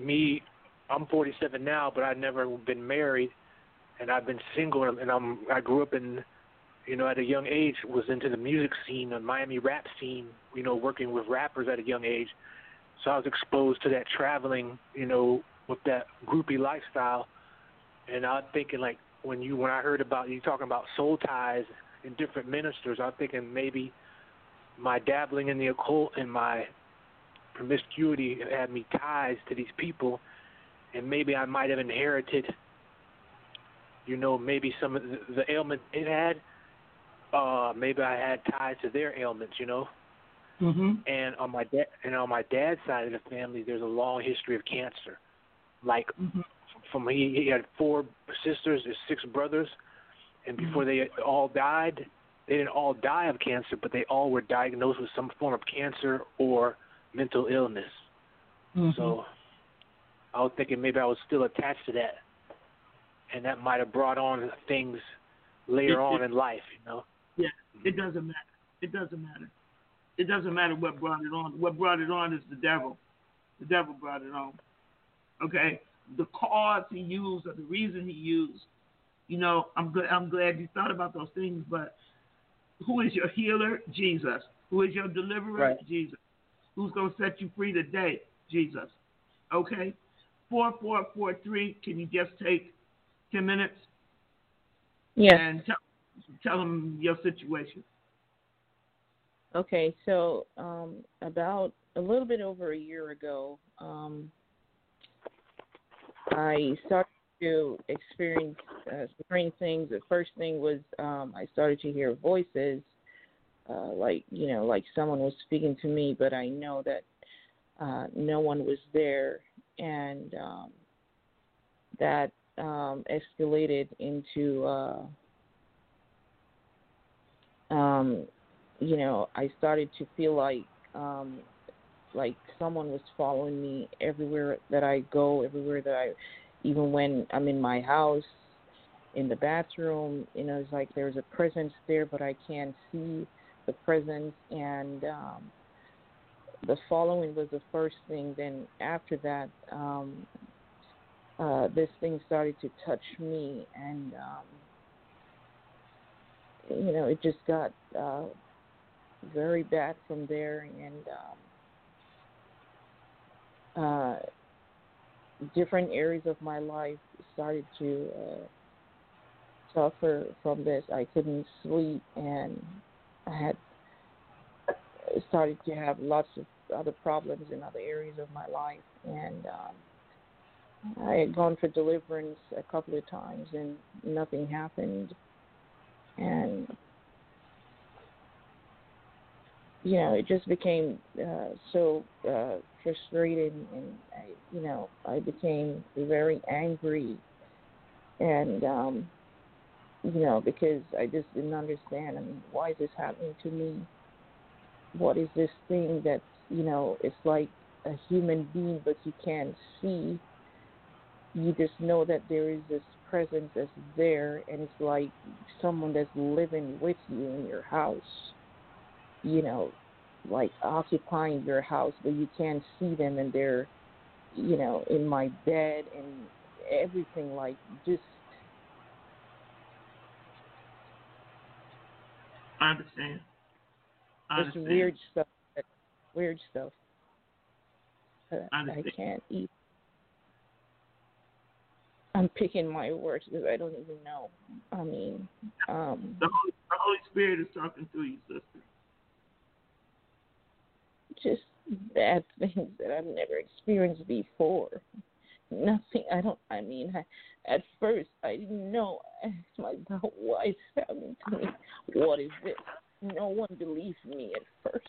S6: me, I'm 47 now, but I've never been married, and I've been single, and I'm I grew up in, you know, at a young age was into the music scene, the Miami rap scene, you know, working with rappers at a young age. So I was exposed to that traveling, you know, with that groupie lifestyle, and I'm thinking like when you when I heard about you talking about soul ties and different ministers, I'm thinking maybe my dabbling in the occult and my promiscuity had me ties to these people, and maybe I might have inherited you know, maybe some of the, the ailments it had, uh, maybe I had ties to their ailments, you know.
S2: Mm-hmm.
S6: And on my dad and on my dad's side of the family, there's a long history of cancer. Like
S2: Mm-hmm.
S6: from he, he had four sisters, there's six brothers, and before they all died, they didn't all die of cancer, but they all were diagnosed with some form of cancer or mental illness.
S2: Mm-hmm.
S6: So I was thinking maybe I was still attached to that, and that might have brought on things later
S2: It-
S6: on
S2: it-
S6: in life, you know.
S2: Yeah, it doesn't matter. It doesn't matter. It doesn't matter what brought it on. What brought it on is the devil. The devil brought it on. Okay? The cause he used or the reason he used. You know, I'm glad I'm glad you thought about those things, but who is your healer? Jesus. Who is your deliverer?
S6: Right.
S2: Jesus. Who's gonna set you free today? Jesus. Okay? Four four four three. Can you just take ten minutes
S7: Yes.
S2: and tell tell them your situation?
S7: Okay, so um, about a little bit over a year ago, um, I started to experience uh, strange things. The first thing was um, I started to hear voices, uh, like you know, like someone was speaking to me, but I know that uh, no one was there, and um, that um, escalated into. Uh, um, you know, I started to feel like um like someone was following me everywhere that I go, everywhere that I even when I'm in my house, in the bathroom, you know, it's like there's a presence there but I can't see the presence and um the following was the first thing, then after that, um uh this thing started to touch me and um you know, it just got uh very bad from there and um uh different areas of my life started to uh suffer from this. I couldn't sleep and I had started to have lots of other problems in other areas of my life and um I had gone for deliverance a couple of times and nothing happened. And you know, it just became uh, so uh, frustrating, and I, you know, I became very angry, and um, you know, because I just didn't understand. I mean, why is this happening to me? What is this thing that you know? It's like a human being, but you can't see. You just know that there is this presence that's there, and it's like someone that's living with you in your house you know, like occupying your house, but you can't see them and they're, you know, in my bed and everything like just
S2: I understand. I
S7: just
S2: understand.
S7: weird stuff. Weird stuff. that
S2: I
S7: I can't eat. I'm picking my words because I don't even know. I mean, um,
S2: The Holy, the Holy Spirit is talking to you, sister.
S7: just bad things that I've never experienced before. Nothing. I don't. I mean, I, at first I didn't know. I asked myself, "Why is happening to me? What is this?" No one believed me at first.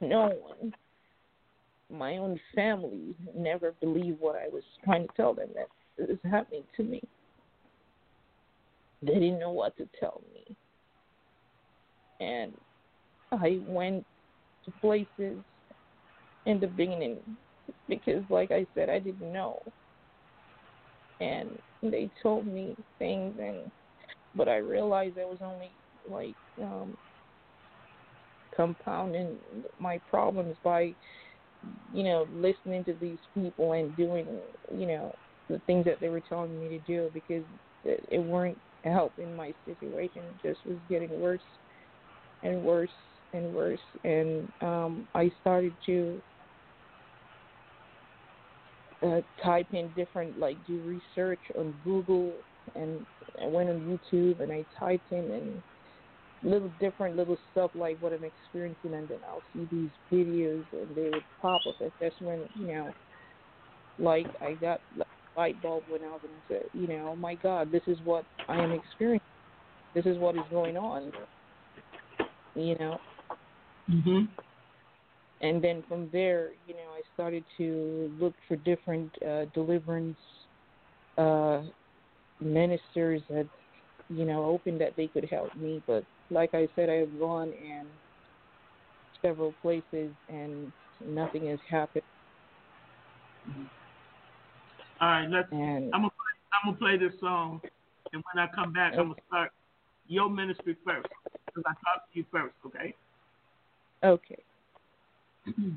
S7: No one. My own family never believed what I was trying to tell them that it was happening to me. They didn't know what to tell me. And I went to places in the beginning because like I said I didn't know. And they told me things and but I realized I was only like um compounding my problems by you know listening to these people and doing you know the things that they were telling me to do because it, it weren't helping my situation it just was getting worse and worse and worse and um I started to uh, type in different, like do research on Google, and I went on YouTube and I typed in and little different little stuff like what I'm experiencing, and then I'll see these videos and they would pop up. And that's when you know, like I got
S8: light bulb went out and said, you know, oh my God, this is what I am experiencing. This is what is going on. You know.
S2: Mhm
S8: and then from there, you know, I started to look for different uh, deliverance uh, ministers that, you know, opened that they could help me. But like I said, I have gone in several places and nothing has happened.
S2: All right, let's.
S8: And,
S2: I'm gonna I'm gonna play this song, and when I come back, okay. I'm gonna start your ministry first because I talked to you first, okay?
S8: Okay.
S2: Mm-hmm.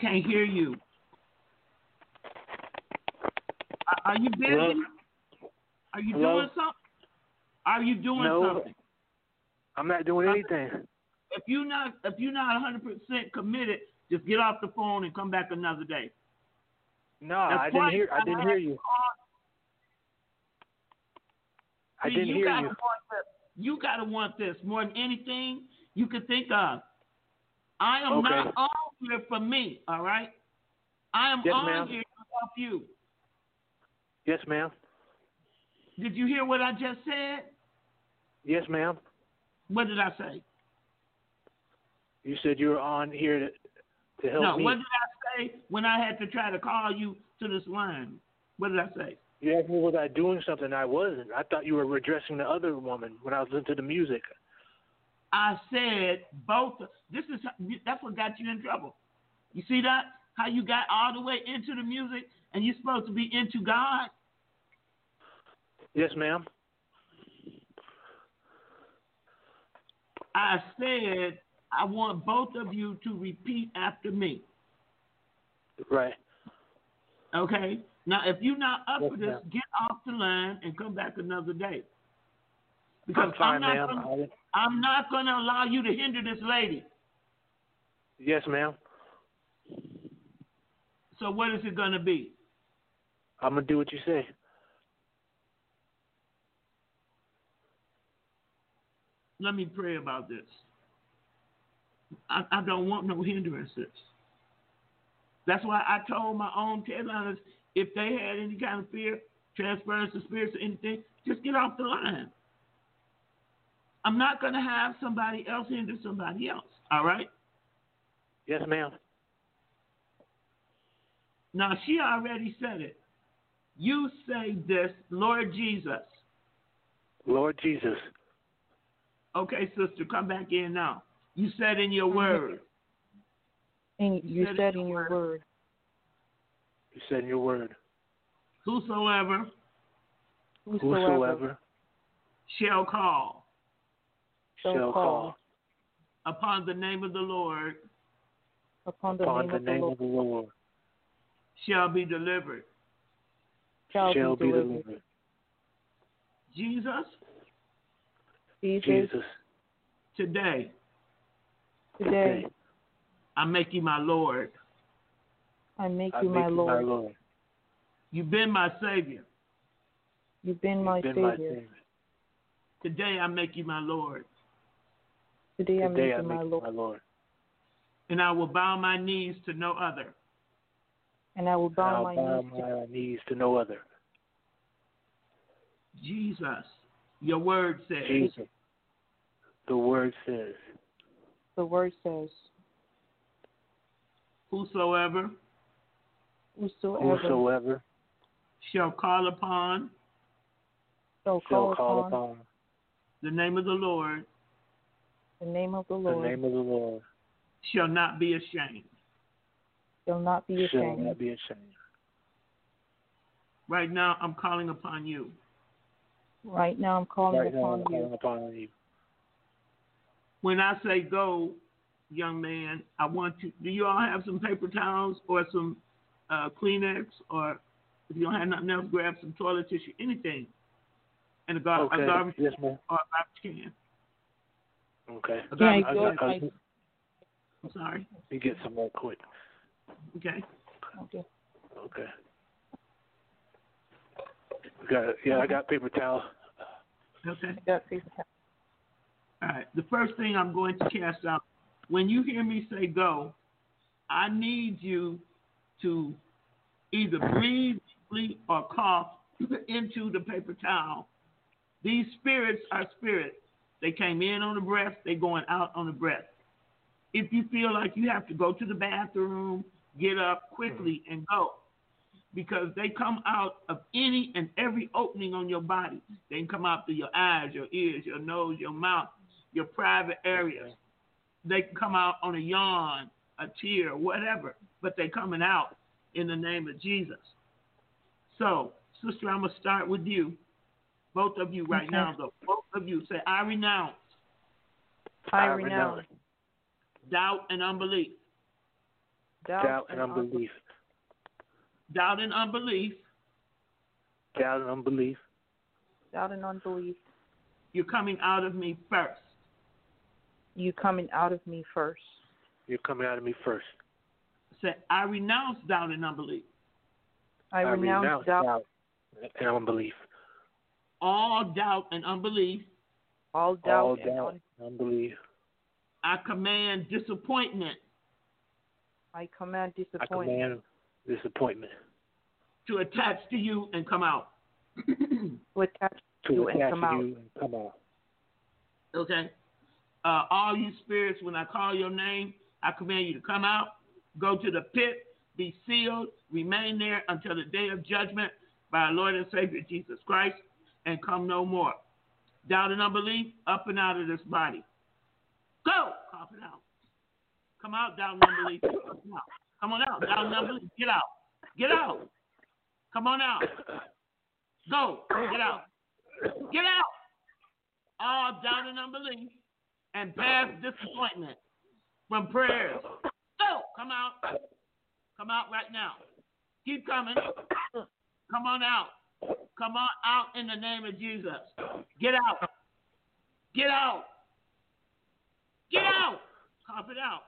S2: Can't hear you. Are- you busy?
S6: Hello?
S2: Are you
S6: Hello?
S2: doing something? Are you doing
S6: No.
S2: something?
S6: I'm not doing uh, anything.
S2: If you're not if you're not 100 percent committed, just get off the phone and come back another day.
S6: No,
S2: That's
S6: I didn't hear. I didn't hear you. I
S2: See,
S6: didn't
S2: you
S6: hear
S2: gotta
S6: you.
S2: Want this. You gotta want this more than anything you could think of. I am
S6: Okay.
S2: not on here for me, all right? I am
S6: Yes,
S2: on
S6: ma'am.
S2: here to help you.
S6: Yes, ma'am.
S2: Did you hear what I just said?
S6: Yes, ma'am.
S2: What did I say?
S6: You said you were on here to, to help
S2: no,
S6: me.
S2: No, what did I say when I had to try to call you to this line? What did I say?
S6: You asked me was I doing something. I wasn't. I thought you were addressing the other woman when I was listening to the music.
S2: I said both. This is that's what got you in trouble. You see that? How you got all the way into the music and you're supposed to be into God?
S6: Yes, ma'am.
S2: I said I want both of you to repeat after me.
S6: Right.
S2: Okay? Now, if you're not up
S6: Yes,
S2: for this,
S6: ma'am.
S2: get off the line and come back another day. Because
S6: I'm
S2: not
S6: ma'am.
S2: Gonna,
S6: I-
S2: I'm not going to allow you to hinder this lady.
S6: yes, ma'am.
S2: So, what is it going to be?
S6: I'm gonna do what you say.
S2: Let me pray about this. I, I don't want no hindrances. That's why I told my own headliners if they had any kind of fear, transference of spirits or anything, just get off the line. I'm not going to have somebody else hinder somebody else. All right?
S6: Yes, ma'am.
S2: Now, she already said it. You say this, Lord Jesus.
S6: Lord Jesus.
S2: Okay, sister, come back in now. You said in your word.
S7: and you
S2: said
S7: said
S2: in
S7: in
S2: your
S7: your word,
S6: You said in your word.
S2: Whosoever
S7: whosoever,
S6: Whosoever
S2: shall call
S7: shall
S6: shall
S7: call
S6: call
S2: upon the name of the Lord
S7: upon the
S6: upon
S7: name
S6: the
S7: of the
S6: name
S7: Lord
S6: of the Lord
S2: shall be delivered.
S7: shall,
S6: shall
S7: be
S6: be
S7: delivered.
S6: delivered.
S2: Jesus,
S7: Jesus,
S6: Jesus,
S2: today
S7: today
S2: I make you my Lord.
S7: I make
S6: I
S7: you
S6: make
S7: my
S6: you
S7: Lord.
S6: my Lord.
S2: You've been my Savior.
S7: You've been my
S6: Been
S7: Savior.
S6: my Savior.
S2: Today I make you my Lord.
S7: Today I
S6: Today
S7: make
S6: I make
S7: my Lord.
S6: my Lord.
S2: And I will bow my knees to no other.
S7: And I will bow
S6: I'll
S7: my
S6: bow
S7: knees to
S6: my knees to no other.
S2: Jesus, your word says,
S6: Jesus. The word says,
S7: the word says,
S2: Whosoever
S7: Whosoever
S6: Whosoever
S2: shall call upon
S7: shall
S6: shall
S7: call
S6: call
S7: upon
S6: upon
S2: the name of the Lord
S7: the name of the Lord.
S6: the
S7: Lord
S6: name of the Lord
S2: shall not be ashamed.
S7: shall not be ashamed.
S6: shall not be ashamed.
S2: Right now I'm calling upon you.
S7: Right now I'm calling
S6: Right now
S7: upon
S6: I'm
S7: you.
S6: calling upon you.
S2: When I say go, young man, I want you. Do you all have some paper towels or some uh, Kleenex, or if you don't have nothing else, grab some toilet tissue, anything, and a, gar-
S6: Okay.
S2: a garbage
S6: Yes, ma'am.
S2: or a garbage can.
S6: Okay.
S7: Yeah,
S2: garbage
S6: I,
S7: go
S6: I,
S2: can.
S6: I,
S7: like-
S2: I'm sorry.
S6: let me get some more quick.
S2: Okay.
S7: Okay.
S6: Okay. Got it. Yeah, I got paper towel.
S2: Okay.
S7: I got paper towel.
S2: All right. The first thing I'm going to cast out, when you hear me say go, I need you to either breathe deeply or cough into the paper towel. These spirits are spirits. They came in on the breath, they're going out on the breath. If you feel like you have to go to the bathroom, get up quickly mm. and go. Because they come out of any and every opening on your body. They can come out through your eyes, your ears, your nose, your mouth, your private areas. They can come out on a yawn, a tear, whatever, but they're coming out in the name of Jesus. So Sister, I'm going to start with you. Both of you right
S7: Okay.
S2: now, though. Both of you say, I renounce
S7: I
S6: I
S7: renounce
S2: doubt and unbelief.
S7: doubt,
S6: doubt and unbelief.
S2: Doubt and unbelief,
S6: Doubt and unbelief.
S7: Doubt and unbelief.
S2: you're coming out of me first.
S7: You coming out of me first.
S6: You're coming out of me first.
S2: Say, I renounce doubt and unbelief.
S7: I, renounce, doubt,
S6: and unbelief.
S2: All doubt and unbelief,
S7: all doubt,
S6: All
S7: and
S6: doubt
S7: un-
S6: and unbelief.
S2: I command disappointment
S7: I command disappointment.
S6: I
S7: disappointment
S6: command disappointment
S2: to attach to you and come out.
S7: to attach
S6: to
S7: you and come
S6: to
S7: out.
S6: you and come out.
S2: okay? Uh, all you spirits, when I call your name, I command you to come out, go to the pit, be sealed, remain there until the day of judgment by our Lord and Savior Jesus Christ, and come no more. Doubt and unbelief, up and out of this body. Go! Cough it out. Come out, doubt and unbelief. Come. Come on out, doubt and unbelief. Get out. Get out. Come on out. Go. Get out. Get out. All doubt and unbelief and past disappointment from prayers. Go. Come out. Come out right now. Keep coming. Come on out. Come on out in the name of Jesus. Get out. Get out. Get out. Cough it out.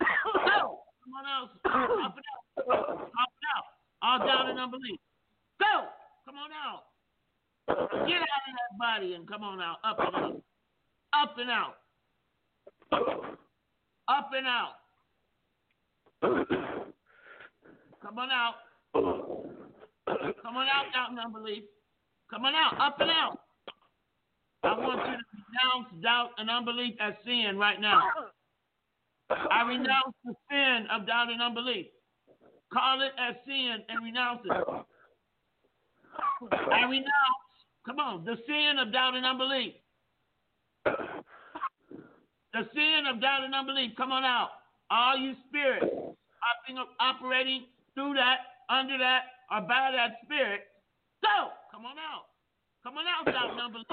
S2: Go. Come on out. Cough it out. Cough it out. All down and unbelief. Go. Come on out. Get out of that body and come on out. Up and out. Up and out. Up and out. Come on out. Come on out, doubt and unbelief. Come on out, up and out. I want you to renounce doubt and unbelief as sin right now. I renounce the sin of doubt and unbelief. Call it as sin and renounce it. I renounce, come on, the sin of doubt and unbelief. The sin of doubt and unbelief, come on out. All you spirits operating, through that, under that, or by that spirit, go. Come on out. Come on out, doubt and unbelief.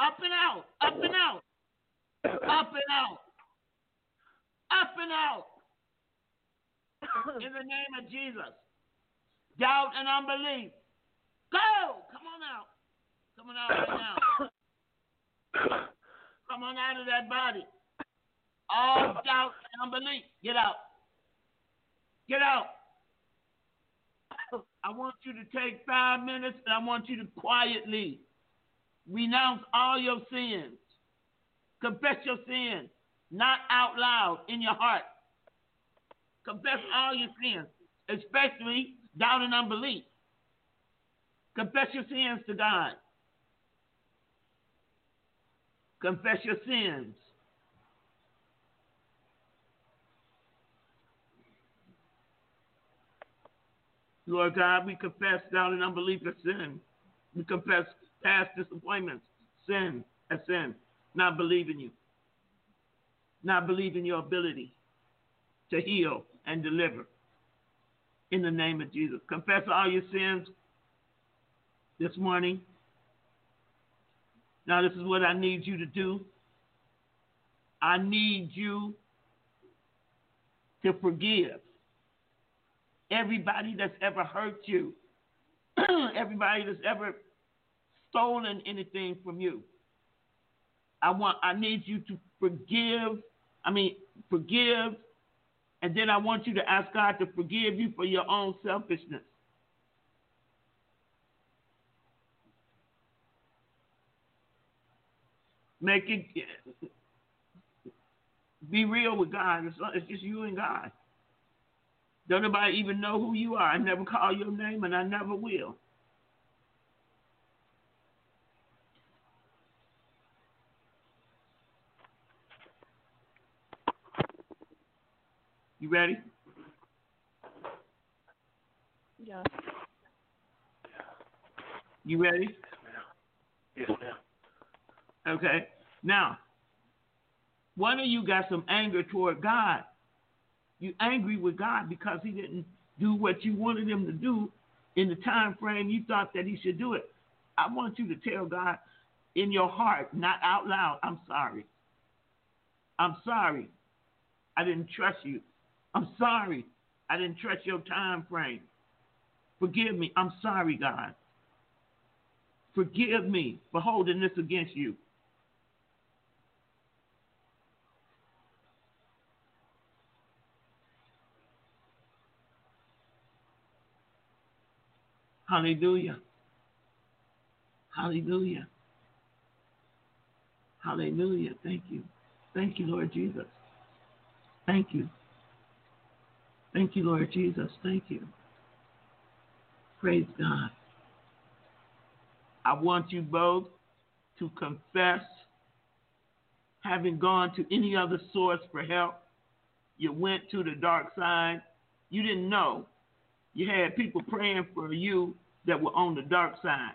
S2: Up and out. Up and out. Up and out. Up and out. In the name of Jesus. Doubt and unbelief. Go. Come on out. Come on out right now. Come on out of that body. All doubt and unbelief. Get out. Get out. I want you to take five minutes and I want you to quietly renounce all your sins. Confess your sins, not out loud in your heart. Confess all your sins, especially doubt and unbelief. Confess your sins to God. Confess your sins. Lord God, we confess doubt and unbelief as sin. We confess past disappointments, sin as sin, not believing you, not believing your ability to heal and deliver. In the name of Jesus. Confess all your sins this morning. Now, this is what I need you to do. I need you to forgive everybody that's ever hurt you, everybody that's ever stolen anything from you. I want I need you to forgive, I mean forgive, and then I want you to ask God to forgive you for your own selfishness. Make it be real with God. It's, it's just you and God. Don't nobody even know who you are. I never call your name and I never will. You ready?
S7: Yeah.
S2: You ready?
S6: Yes, ma'am.
S2: Okay. Now, one of you got some anger toward God. You angry with God because he didn't do what you wanted him to do in the time frame you thought that he should do it. I want you to tell God in your heart, not out loud, I'm sorry. I'm sorry. I didn't trust you. I'm sorry. I didn't trust your time frame. Forgive me. I'm sorry, God. Forgive me for holding this against you. Hallelujah. Hallelujah. Hallelujah. Thank you. Thank you, Lord Jesus. Thank you. Thank you, Lord Jesus. Thank you. Praise God. I want you both to confess having gone to any other source for help. You went to the dark side. You didn't know. You had people praying for you that were on the dark side,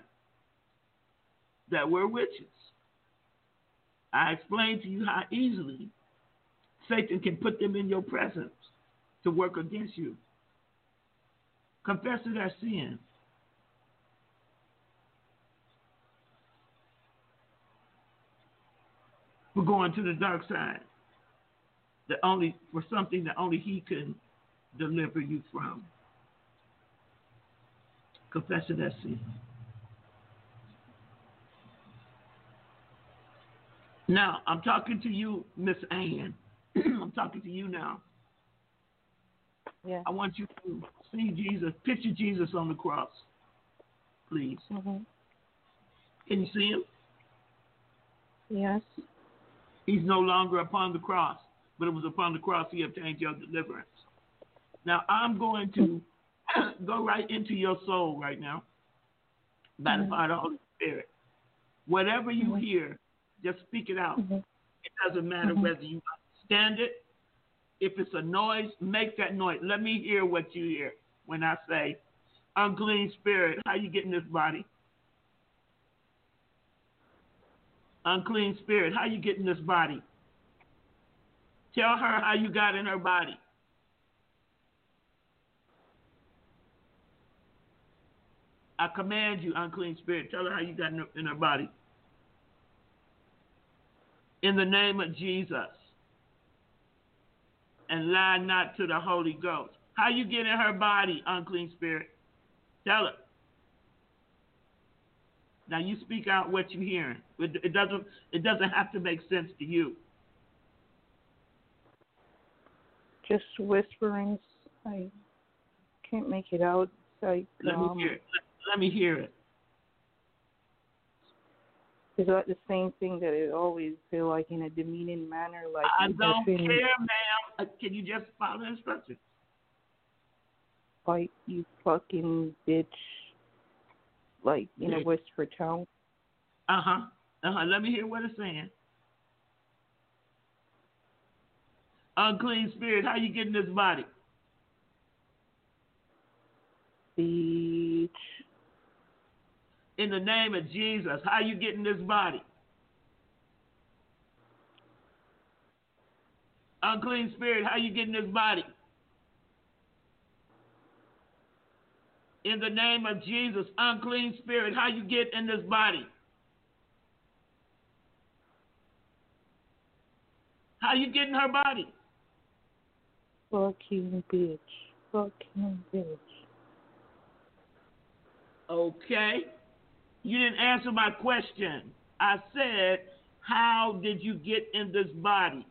S2: that were witches. I explained to you how easily Satan can put them in your presence to work against you. Confess it as sin. For going to the dark side. That only for something that only he can deliver you from. Confess it as sin. Now, I'm talking to you, Miss Ann. I'm talking to you now.
S7: Yeah.
S2: I want you to see Jesus, picture Jesus on the cross, please.
S7: hmm
S2: Can you see him?
S7: Yes.
S2: He's no longer upon the cross, but it was upon the cross he obtained your deliverance. Now, I'm going to go right into your soul right now by the
S7: Mhm.
S2: power of the Holy Spirit. Whatever you
S7: Mhm.
S2: hear, just speak it out.
S7: Mhm.
S2: It doesn't matter
S7: Mhm.
S2: whether you understand it. If it's a noise, make that noise. Let me hear what you hear when I say, unclean spirit, how you get in this body? Unclean spirit, how you get in this body? Tell her how you got in her body. I command you, unclean spirit, tell her how you got in her, in her body. In the name of Jesus. And lie not to the Holy Ghost. How you get in her body, unclean spirit? Tell her. Now you speak out what you're hearing. It, it doesn't. It doesn't have to make sense to you.
S7: Just whisperings. I can't make it out. Like
S2: Let
S7: um,
S2: me hear it. Let, me hear it.
S7: is that the same thing that it always feel like in a demeaning manner, like
S2: I don't care, ma'am. Uh, Can you just follow the instructions?
S7: like you fucking bitch, like in a
S2: Yeah.
S7: whisper tone.
S2: Uh huh. Uh huh. Let me hear what it's saying. Unclean spirit, how you getting this body?
S7: Bitch.
S2: In the name of Jesus, how you getting this body? Unclean spirit, how you getting this body? In the name of Jesus, unclean spirit, how you get in this body? How you getting her body?
S7: Fucking bitch. Fucking bitch.
S2: Okay. You didn't answer my question. I said, how did you get in this body?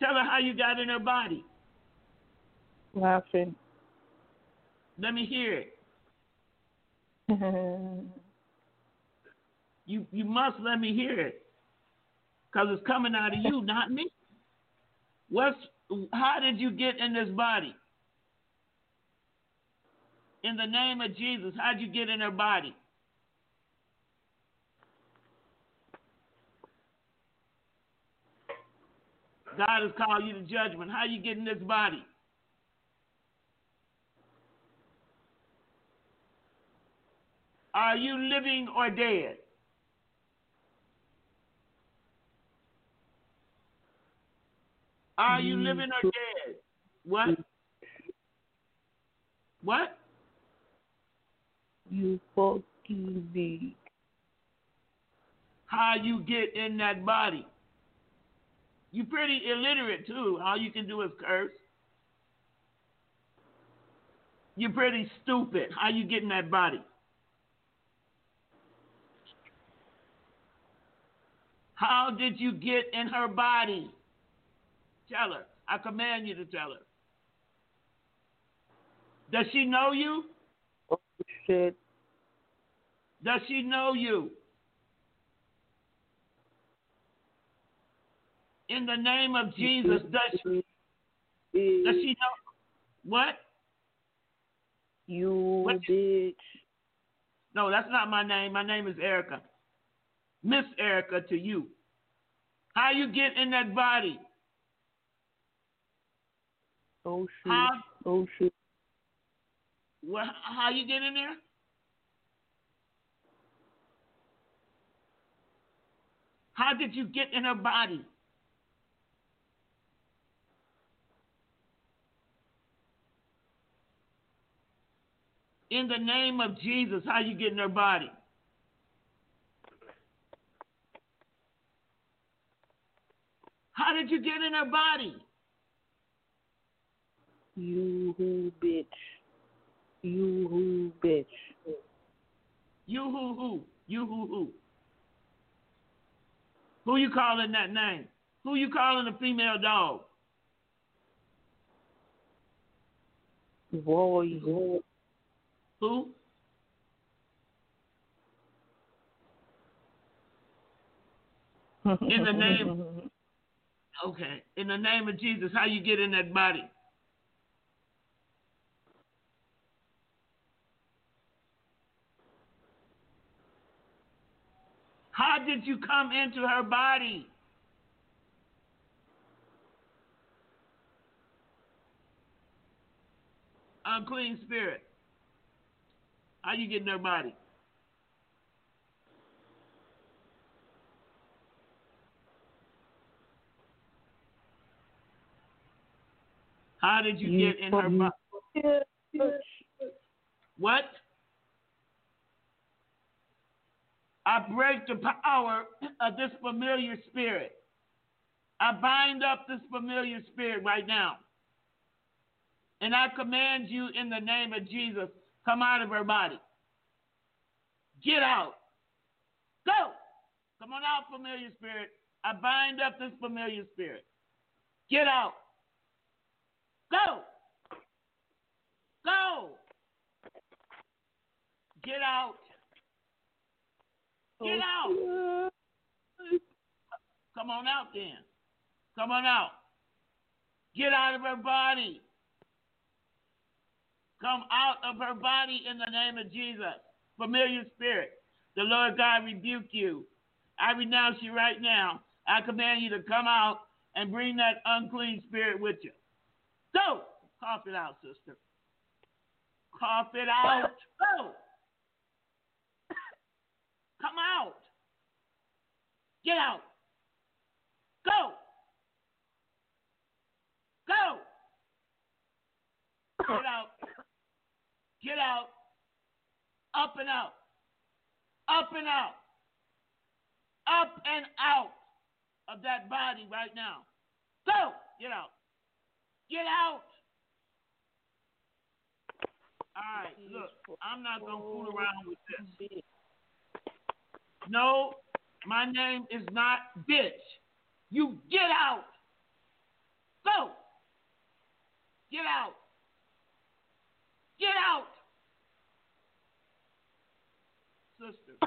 S2: Tell her how you got in her body.
S7: Laughing.
S2: Let me hear it. You you must let me hear it. Cause it's coming out of you, not me. What's how did you get in this body? In the name of Jesus, how'd you get in her body? God has called you to judgment. How you get in this body? Are you living or dead? Are you mm. living or dead? What? What?
S7: You fucking big.
S2: How you get in that body? You pretty illiterate too. All you can do is curse. You're pretty stupid. How you get in that body? How did you get in her body? Tell her. I command you to tell her. Does she know you?
S7: Shit.
S2: Does she know you? In the name of Jesus, does she, does she know? What?
S7: You
S2: What?
S7: bitch.
S2: No, that's not my name. My name is Erica. Miss Erica to you. How you get in that body?
S7: Oh shit.
S2: How
S7: Oh shit.
S2: How you get in there? How did you get in her body? In the name of Jesus, how you get in her body? How did you get in her body?
S7: You bitch. You who bitch.
S2: You who who? You who who? Who you calling that name? Who you calling a female dog?
S7: Boy.
S2: Who? In the name- Okay. In the name of Jesus, how you get in that body? How did you come into her body? Unclean spirit. How you get in her body? How did you,
S7: You
S2: get in her body? What? I break the power of this familiar spirit. I bind up this familiar spirit right now. And I command you in the name of Jesus, come out of her body. Get out. Go. Come on out, familiar spirit. I bind up this familiar spirit. Get out. Go. Go. Get out. Get oh, out. Come on out then. Come on out. Get out of her body. Come out of her body in the name of Jesus. Familiar spirit. The Lord God rebuke you. I renounce you right now. I command you to come out and bring that unclean spirit with you. Go. Cough it out, sister. Cough it out. Go. Come out. Get out. Go. Go. Get out. Get out. Up and out. Up and out. Up and out of that body right now. Go. Get out. Get out. All right, look, I'm not going to fool around with this. No, my name is not bitch. You get out. Go. Get out. Get out. Sister.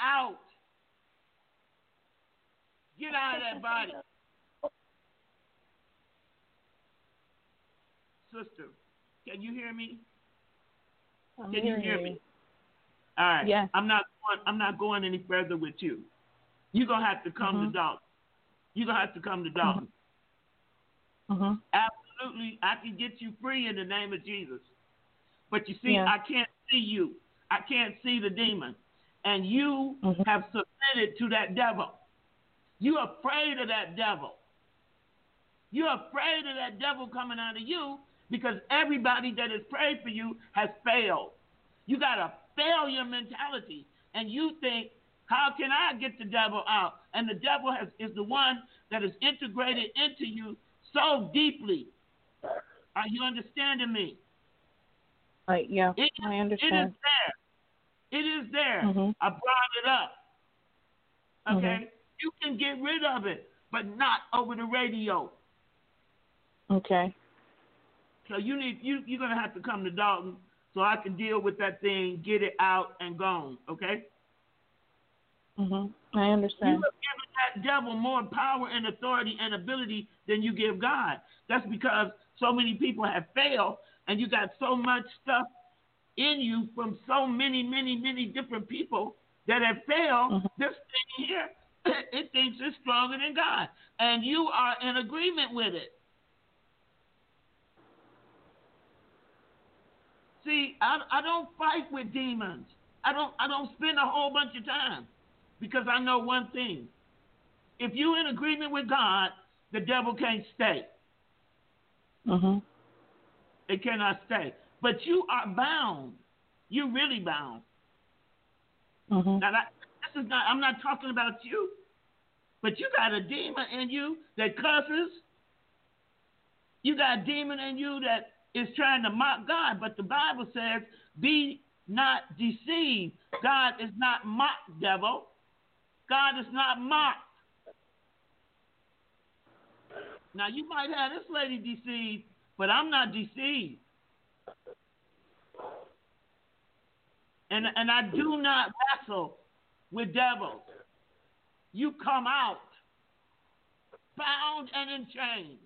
S2: Out. Get out of that body. Sister, can you hear me?
S7: I'm
S2: Can you hear
S7: you.
S2: me? All right.
S7: Yes.
S2: I'm not going, I'm not going any further with you. You're gonna have to come
S7: Mhm.
S2: to Dalton. You're gonna have to come to Dalton.
S7: Mhm.
S2: Absolutely, I can get you free in the name of Jesus. But you see,
S7: Yeah.
S2: I can't see you. I can't see the demon. And you
S7: Mhm.
S2: have submitted to that devil. You're afraid of that devil. You're afraid of that devil coming out of you because everybody that has prayed for you has failed. You got a failure mentality, and you think, how can I get the devil out? And the devil has, is the one that is integrated into you so deeply. Are you understanding me?
S7: I, yeah,
S2: It,
S7: I understand.
S2: it is there. It is there.
S7: Mhm.
S2: I brought it up. Okay?
S7: Mhm.
S2: You can get rid of it, but not over the radio.
S7: Okay.
S2: So you need you you're gonna have to come to Dalton so I can deal with that thing, get it out and gone. Okay?
S7: Mhm. I understand.
S2: You have given that devil more power and authority and ability than you give God. That's because so many people have failed, and you got so much stuff in you from so many, many, many different people that have failed.
S7: Mhm.
S2: This thing here, it thinks it's stronger than God, and you are in agreement with it. See, I, I don't fight with demons. I don't I don't spend a whole bunch of time because I know one thing. If you're in agreement with God, the devil can't stay.
S7: Mhm.
S2: It cannot stay. But you are bound. You're really bound.
S7: Mhm.
S2: Now that, this is not I'm not talking about you. But you got a demon in you that cusses. You got a demon in you that is trying to mock God. But the Bible says, be not deceived. God is not mocked, devil. God is not mocked. Now you might have this lady deceived, but I'm not deceived. And and I do not wrestle with devils. You come out bound and in chains.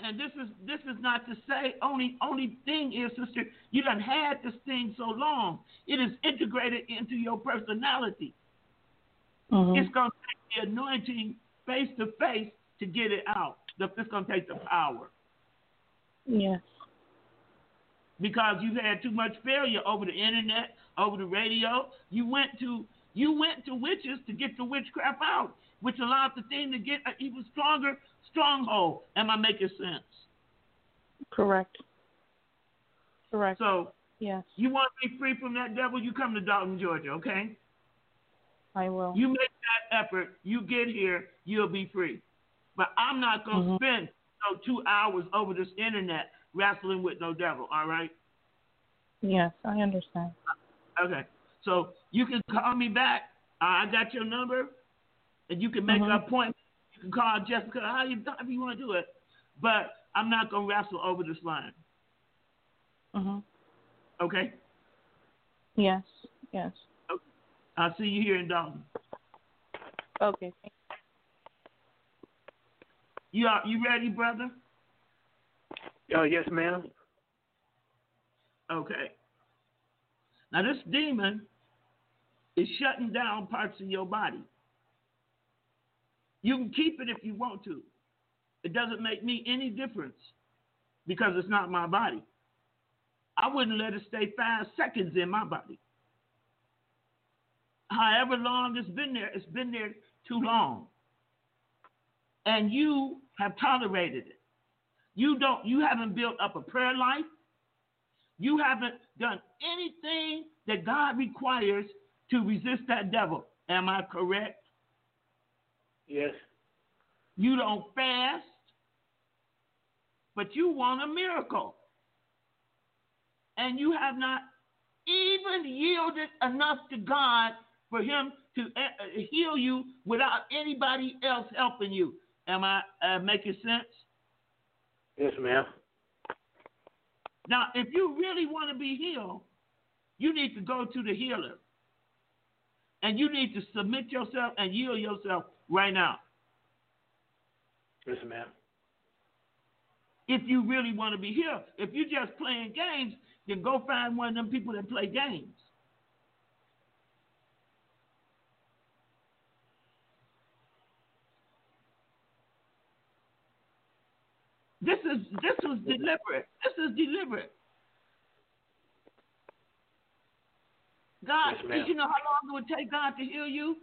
S2: And this is this is not to say only only thing is, sister, you done had this thing so long. It is integrated into your personality.
S7: Mhm.
S2: It's gonna take the anointing face to face to get it out. The- It's gonna take the power.
S7: Yes.
S2: because you've had too much failure over the internet, over the radio. You went to you went to witches to get the witchcraft out, which allowed the thing to get even stronger stronghold. Am I making sense?
S7: Correct. Correct.
S2: So
S7: yes,
S2: you want to be free from that devil? You come to Dalton, Georgia, okay?
S7: I will.
S2: You make that effort. You get here, you'll be free. But I'm not gonna
S7: Mhm.
S2: spend no two hours over this internet wrestling with no devil. All right?
S7: Yes, I understand.
S2: Okay. So you can call me back. I got your number, and you can make
S7: Mhm.
S2: an appointment. You can call Jessica. How you, however you want to do it. But I'm not gonna wrestle over this line.
S7: Mhm.
S2: Okay.
S7: Yes. Yes. Okay.
S2: I'll see you here in Dalton.
S7: Okay.
S2: You are you ready, brother?
S6: Uh, yes, ma'am.
S2: Okay. Now this demon is shutting down parts of your body. You can keep it if you want to. It doesn't make me any difference because it's not my body. I wouldn't let it stay five seconds in my body. However long it's been there, it's been there too long. And you have tolerated it. You don't you haven't built up a prayer life. You haven't done anything that God requires to resist that devil. Am I correct?
S6: Yes.
S2: You don't fast, but you want a miracle. And you have not even yielded enough to God for Him to uh, uh, heal you without anybody else helping you. Am I uh, making sense?
S6: Yes, ma'am.
S2: Now, if you really want to be healed, you need to go to the healer. And you need to submit yourself and yield yourself right now.
S6: Listen, man.
S2: If you really want to be healed. If you're just playing games, then go find one of them people that play games. This is this was deliberate. This is deliberate. God,
S6: Yes,
S2: did you know how long it would take God to heal you?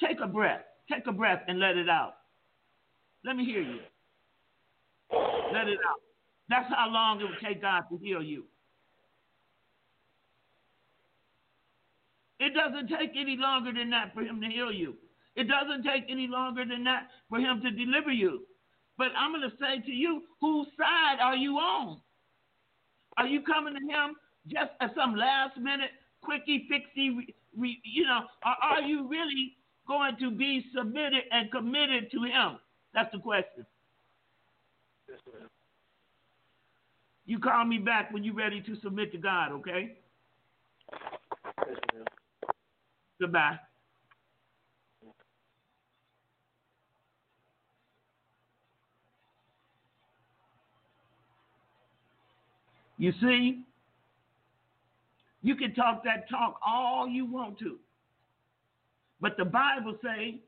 S2: Take a breath. Take a breath and let it out. Let me hear you. Let it out. That's how long it would take God to heal you. It doesn't take any longer than that for Him to heal you. It doesn't take any longer than that for Him to deliver you. But I'm going to say to you, whose side are you on? Are you coming to Him just as some last minute, quickie, fixie, re, re, you know, or are you really going to be submitted and committed to Him? That's the question.
S6: Yes.
S2: You call me back when you're ready to submit to God, okay?
S6: Yes.
S2: Goodbye. You see, you can talk that talk all you want to. But the Bible say,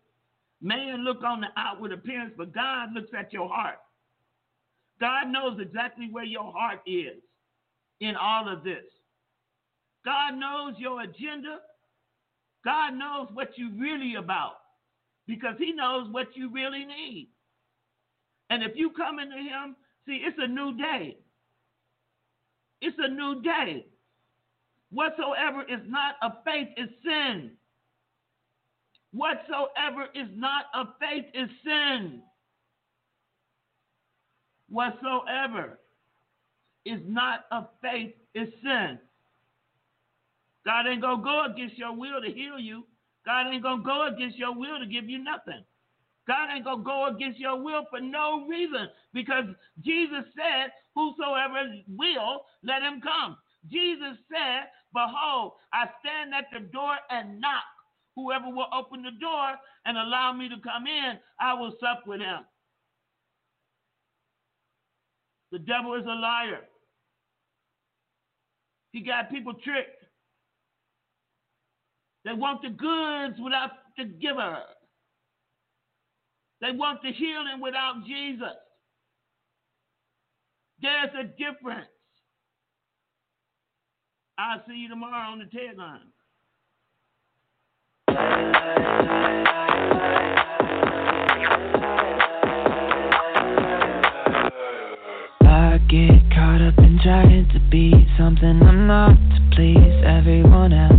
S2: man look on the outward appearance, but God looks at your heart. God knows exactly where your heart is in all of this. God knows your agenda. God knows what you really about because he knows what you really need. And if you come into him, see, it's a new day. It's a new day. Whatsoever is not of faith is sin. Whatsoever is not of faith is sin. Whatsoever is not of faith is sin. God ain't gonna go against your will to heal you. God ain't gonna go against your will to give you nothing. God ain't gonna go against your will for no reason because Jesus said, Whosoever will, let him come. Jesus said, Behold, I stand at the door and knock. Whoever will open the door and allow me to come in, I will sup with him. The devil is a liar. He got people tricked. They want the goods without the giver. They want the healing without Jesus. There's a difference. I'll see you tomorrow on the TED line.
S9: I get caught up in trying to be something I'm not to please everyone else.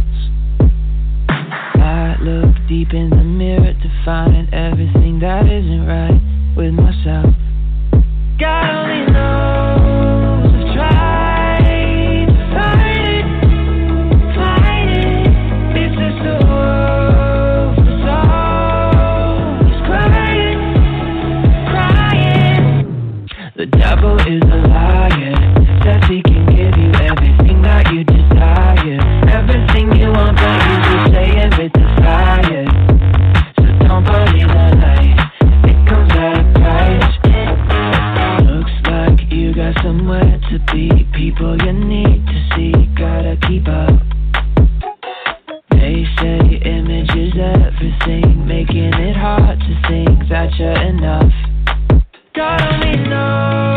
S9: I look deep in the mirror to find everything that isn't right with myself. God only knows You need to see. Gotta keep up. They say image is everything, making it hard to think that you're enough. God only knows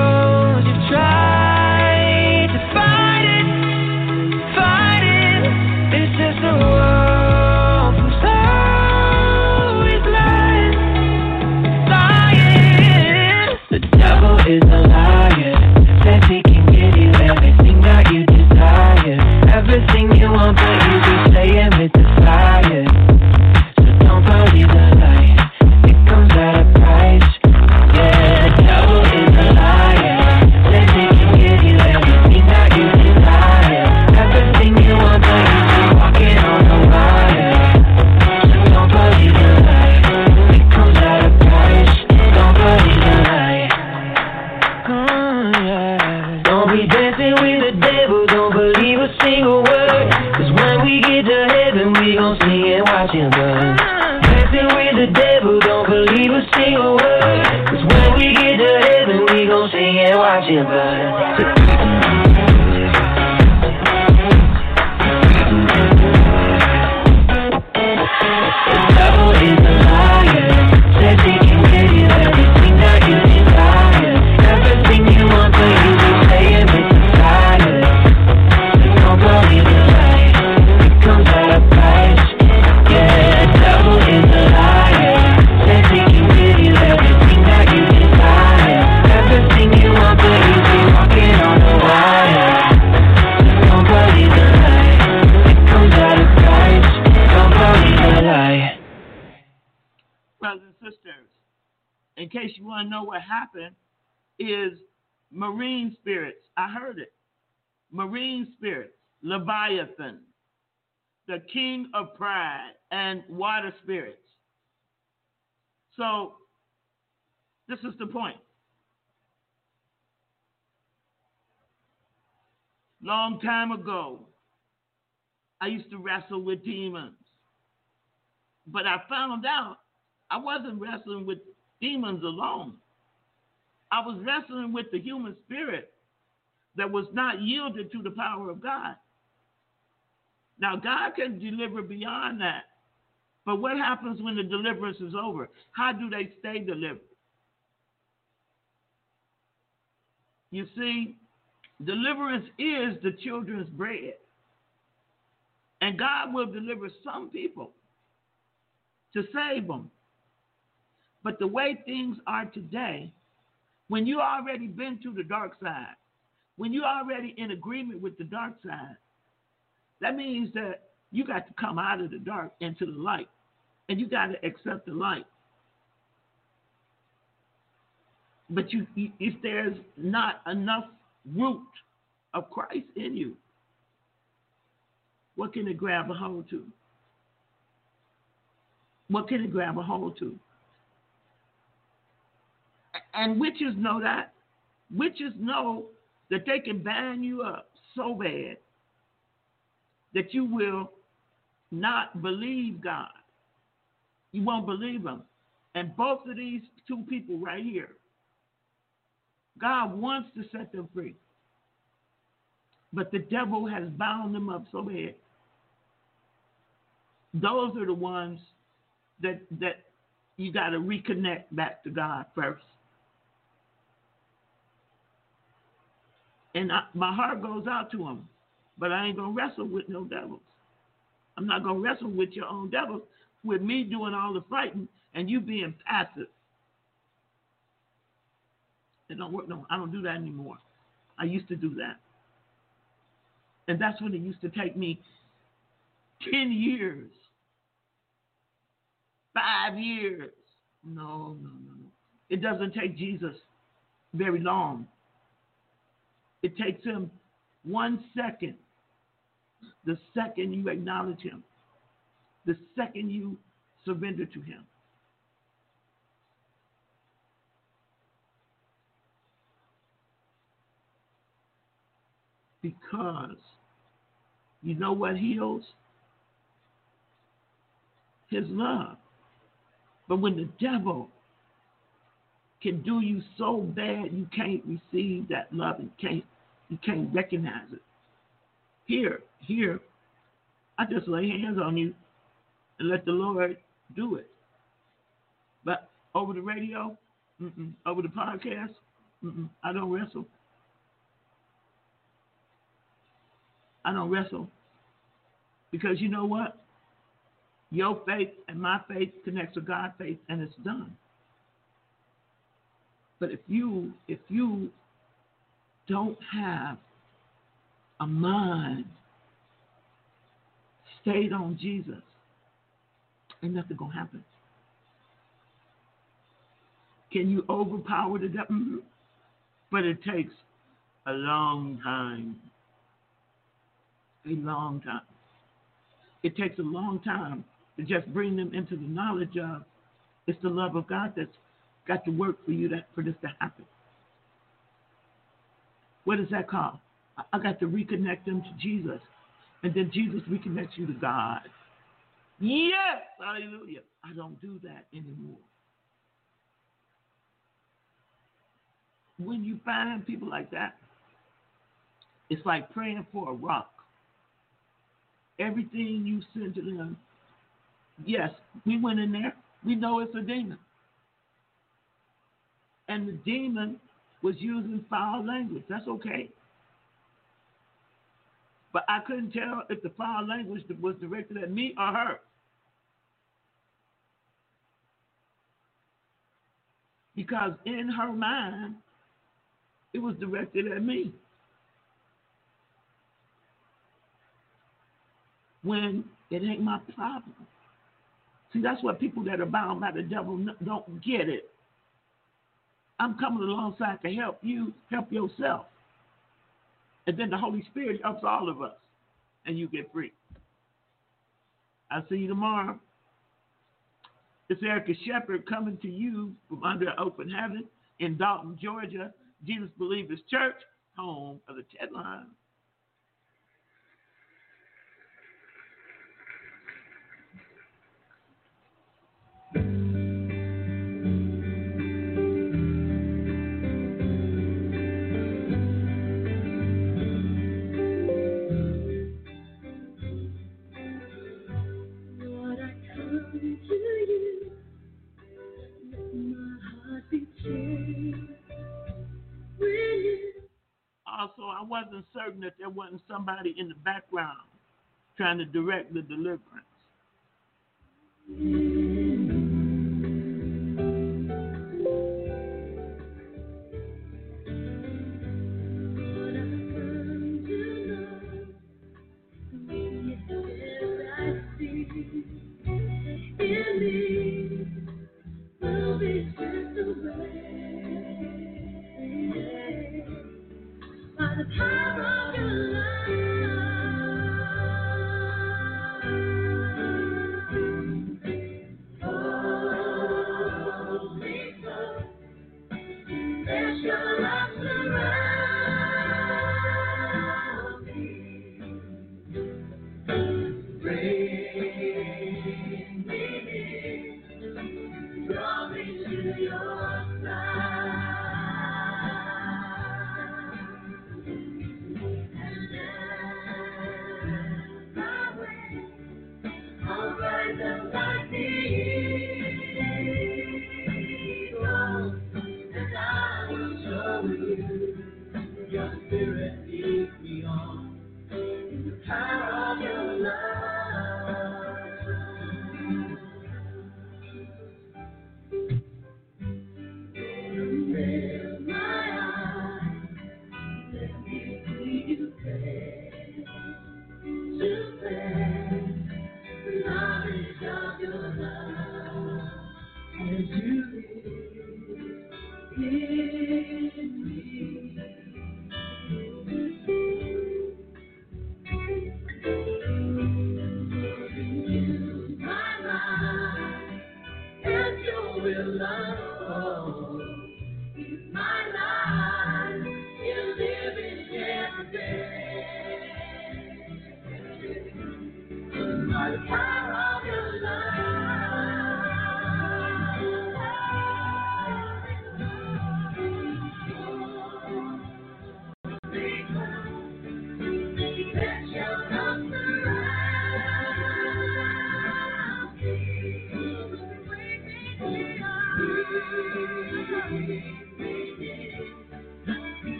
S2: case you want to know what happened, is marine spirits. I heard it. Marine spirits, Leviathan, the king of pride, and water spirits. So, this is the point. Long time ago, I used to wrestle with demons. But I found out I wasn't wrestling with demons alone. I was wrestling with the human spirit that was not yielded to the power of God. Now, God can deliver beyond that. But what happens when the deliverance is over? How do they stay delivered? You see, deliverance is the children's bread. And God will deliver some people to save them. But the way things are today, when you already been to the dark side, when you're already in agreement with the dark side, that means that you got to come out of the dark into the light. And you got to accept the light. But you, if there's not enough root of Christ in you, what can it grab a hold to? What can it grab a hold to? And witches know that. Witches know that they can bind you up so bad that you will not believe God. You won't believe Him. And both of these two people right here, God wants to set them free. But the devil has bound them up so bad. Those are the ones that that you got to reconnect back to God first. And I, my heart goes out to them, but I ain't gonna wrestle with no devils. I'm not gonna wrestle with your own devils, with me doing all the fighting and you being passive. It don't work. No, I don't do that anymore. I used to do that, and that's when it used to take me ten years, five years. No, no, no, no. It doesn't take Jesus very long. It takes him one second. The second you acknowledge him, the second you surrender to him. Because you know what heals? His love. But when the devil can do you so bad you can't receive that love and can't you can't recognize it. Here, here, I just lay hands on you and let the Lord do it. But over the radio, over the podcast. I don't wrestle. I don't wrestle. Because you know what? Your faith and my faith connects to God's faith and it's done. But if you if you don't have a mind stayed on Jesus, ain't nothing gonna happen. Can you overpower the devil? But it takes a long time. A long time. It takes a long time to just bring them into the knowledge of it's the love of God that's got to work for you that for this to happen. What is that? I- I got to reconnect them to Jesus. And then Jesus reconnects you to God. Yes, hallelujah. I don't do that anymore. When you find people like that, it's like praying for a rock. Everything you send to them, yes, we went in there, we know it's a demon. And the demon was using foul language. That's okay. But I couldn't tell if the foul language was directed at me or her. Because in her mind, it was directed at me. When it ain't my problem. See, that's what people that are bound by the devil don't get it. I'm coming alongside to help you help yourself. And then the Holy Spirit helps all of us, and you get free. I'll see you tomorrow. It's Erica Shepherd coming to you from under open heaven in Dalton, Georgia. Jesus Believers Church, home of the Ted Line. Wasn't certain that there wasn't somebody in the background trying to direct the deliverance.
S10: is you.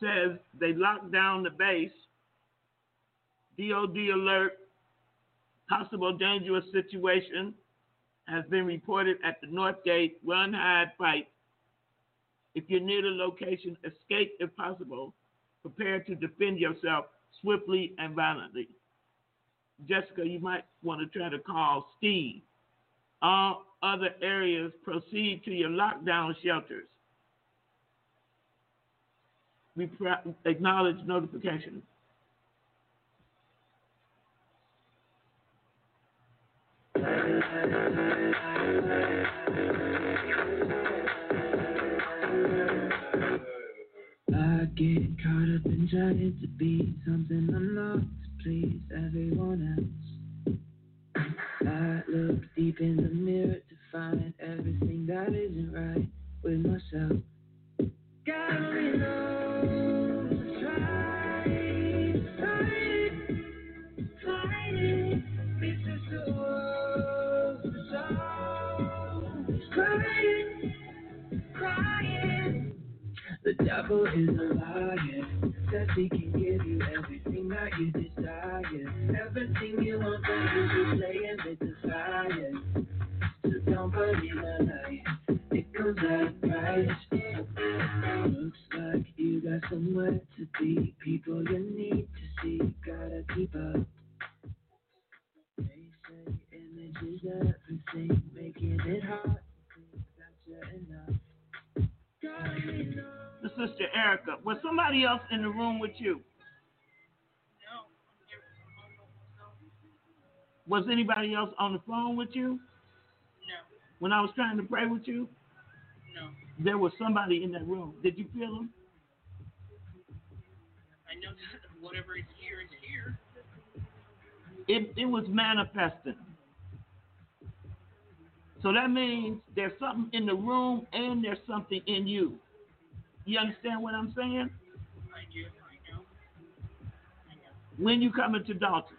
S2: Says they locked down the base. DOD alert. Possible dangerous situation has been reported at the North Gate. Run, hide, fight. If you're near the location, escape if possible. Prepare to defend yourself swiftly and violently. Jessica, you might want to try to call Steve. All other areas, proceed to your lockdown shelters. We pr- acknowledge notification.
S9: I get caught up in trying to be something I'm not to please everyone else. I look deep in the mirror to find everything that isn't right with myself. Devil is a liar. Says he can give you everything that you desire. Everything you want, but you playing with the fire. So don't believe a lie. It comes price. Looks like you got somewhere to be. People you need to see. Gotta keep up. They say image is everything, making it hard to think that you're enough. Gotta be enough.
S2: The sister Erica. Was somebody else in the room with you? No. Was anybody else on the phone with you?
S7: No,
S2: When I was trying to pray with you,
S7: no.
S2: there was somebody in that room. Did you feel them?
S7: I know that whatever is here is here.
S2: It it was manifesting. So that means there's something in the room and there's something in you. You understand what I'm saying?
S7: I do. I know. I know.
S2: When you come into Dalton,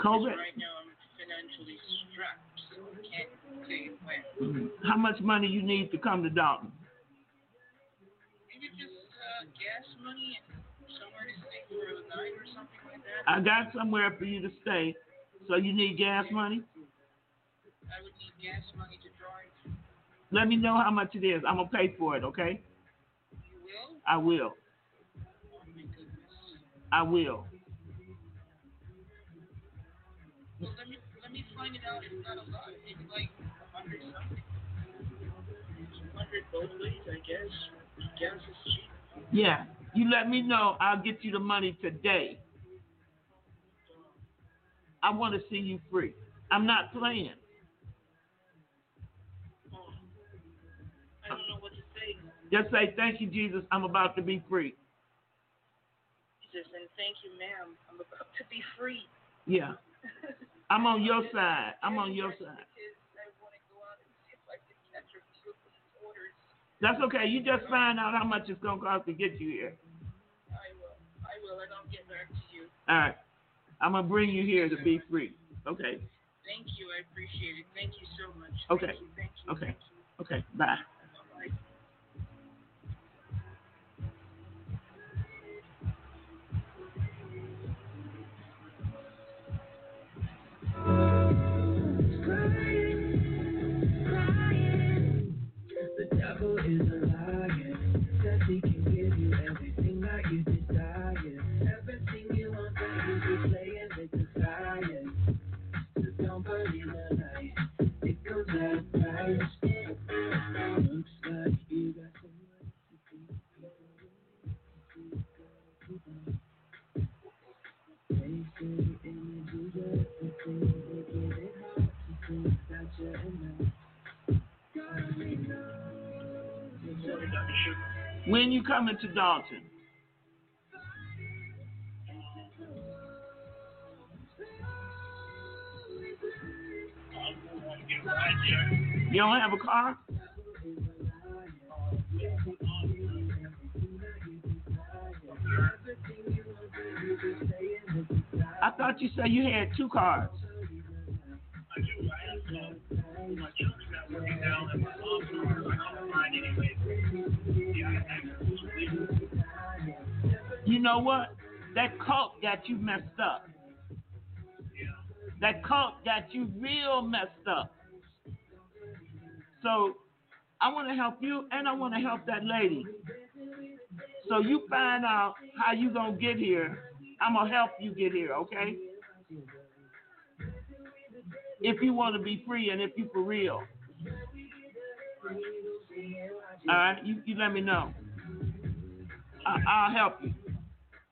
S7: COVID. Right now, I'm financially strapped, so I can't tell you when.
S2: How much money you need to come to Dalton?
S7: Maybe just uh, gas money and somewhere to stay for the night or something like that.
S2: I got somewhere for you to stay. So you need gas money?
S7: I would need gas money to drive.
S2: Let me know how much it is. I'm gonna pay for it, okay?
S7: You will?
S2: I will.
S7: Oh my goodness.
S2: I will.
S7: Let find out. It's not a lot. It's like hundred something. Hundred both ways, I guess. Gas is cheap.
S2: Yeah. You let me know. I'll get you the money today. I want to see you free. I'm not playing.
S7: Oh, I don't know what to say.
S2: Just say, Thank you, Jesus. I'm about to be free.
S7: Jesus, and thank you, ma'am. I'm about to be free.
S2: Yeah. I'm on your side. I'm on your side.
S7: Because I want to go out and see if I can catch a few of these orders.
S2: That's okay. You just find out how much it's going to cost to get you here.
S7: I will. I will, and I'll get back to you.
S2: All right. I'm going to bring you here to be free. Okay.
S7: Thank you. I appreciate it. Thank you so much.
S2: Okay.
S7: Thank you. Thank you.
S2: Okay.
S7: Thank you.
S2: Okay. Bye.
S9: Is a liar. Says he can give you everything that you desire. Everything you want, but you be playing with the fire. So don't believe a lie. It comes at a price.
S2: When you coming to Dalton? You don't have a car? I thought you said you had two cars. You know what? That cult got you messed up. That cult got you real messed up. So I want to help you and I want to help that lady. So you find out how you going to get here. I'm going to help you get here, okay? If you want to be free and if you for real. All right, you, you let me know. I, I'll help you.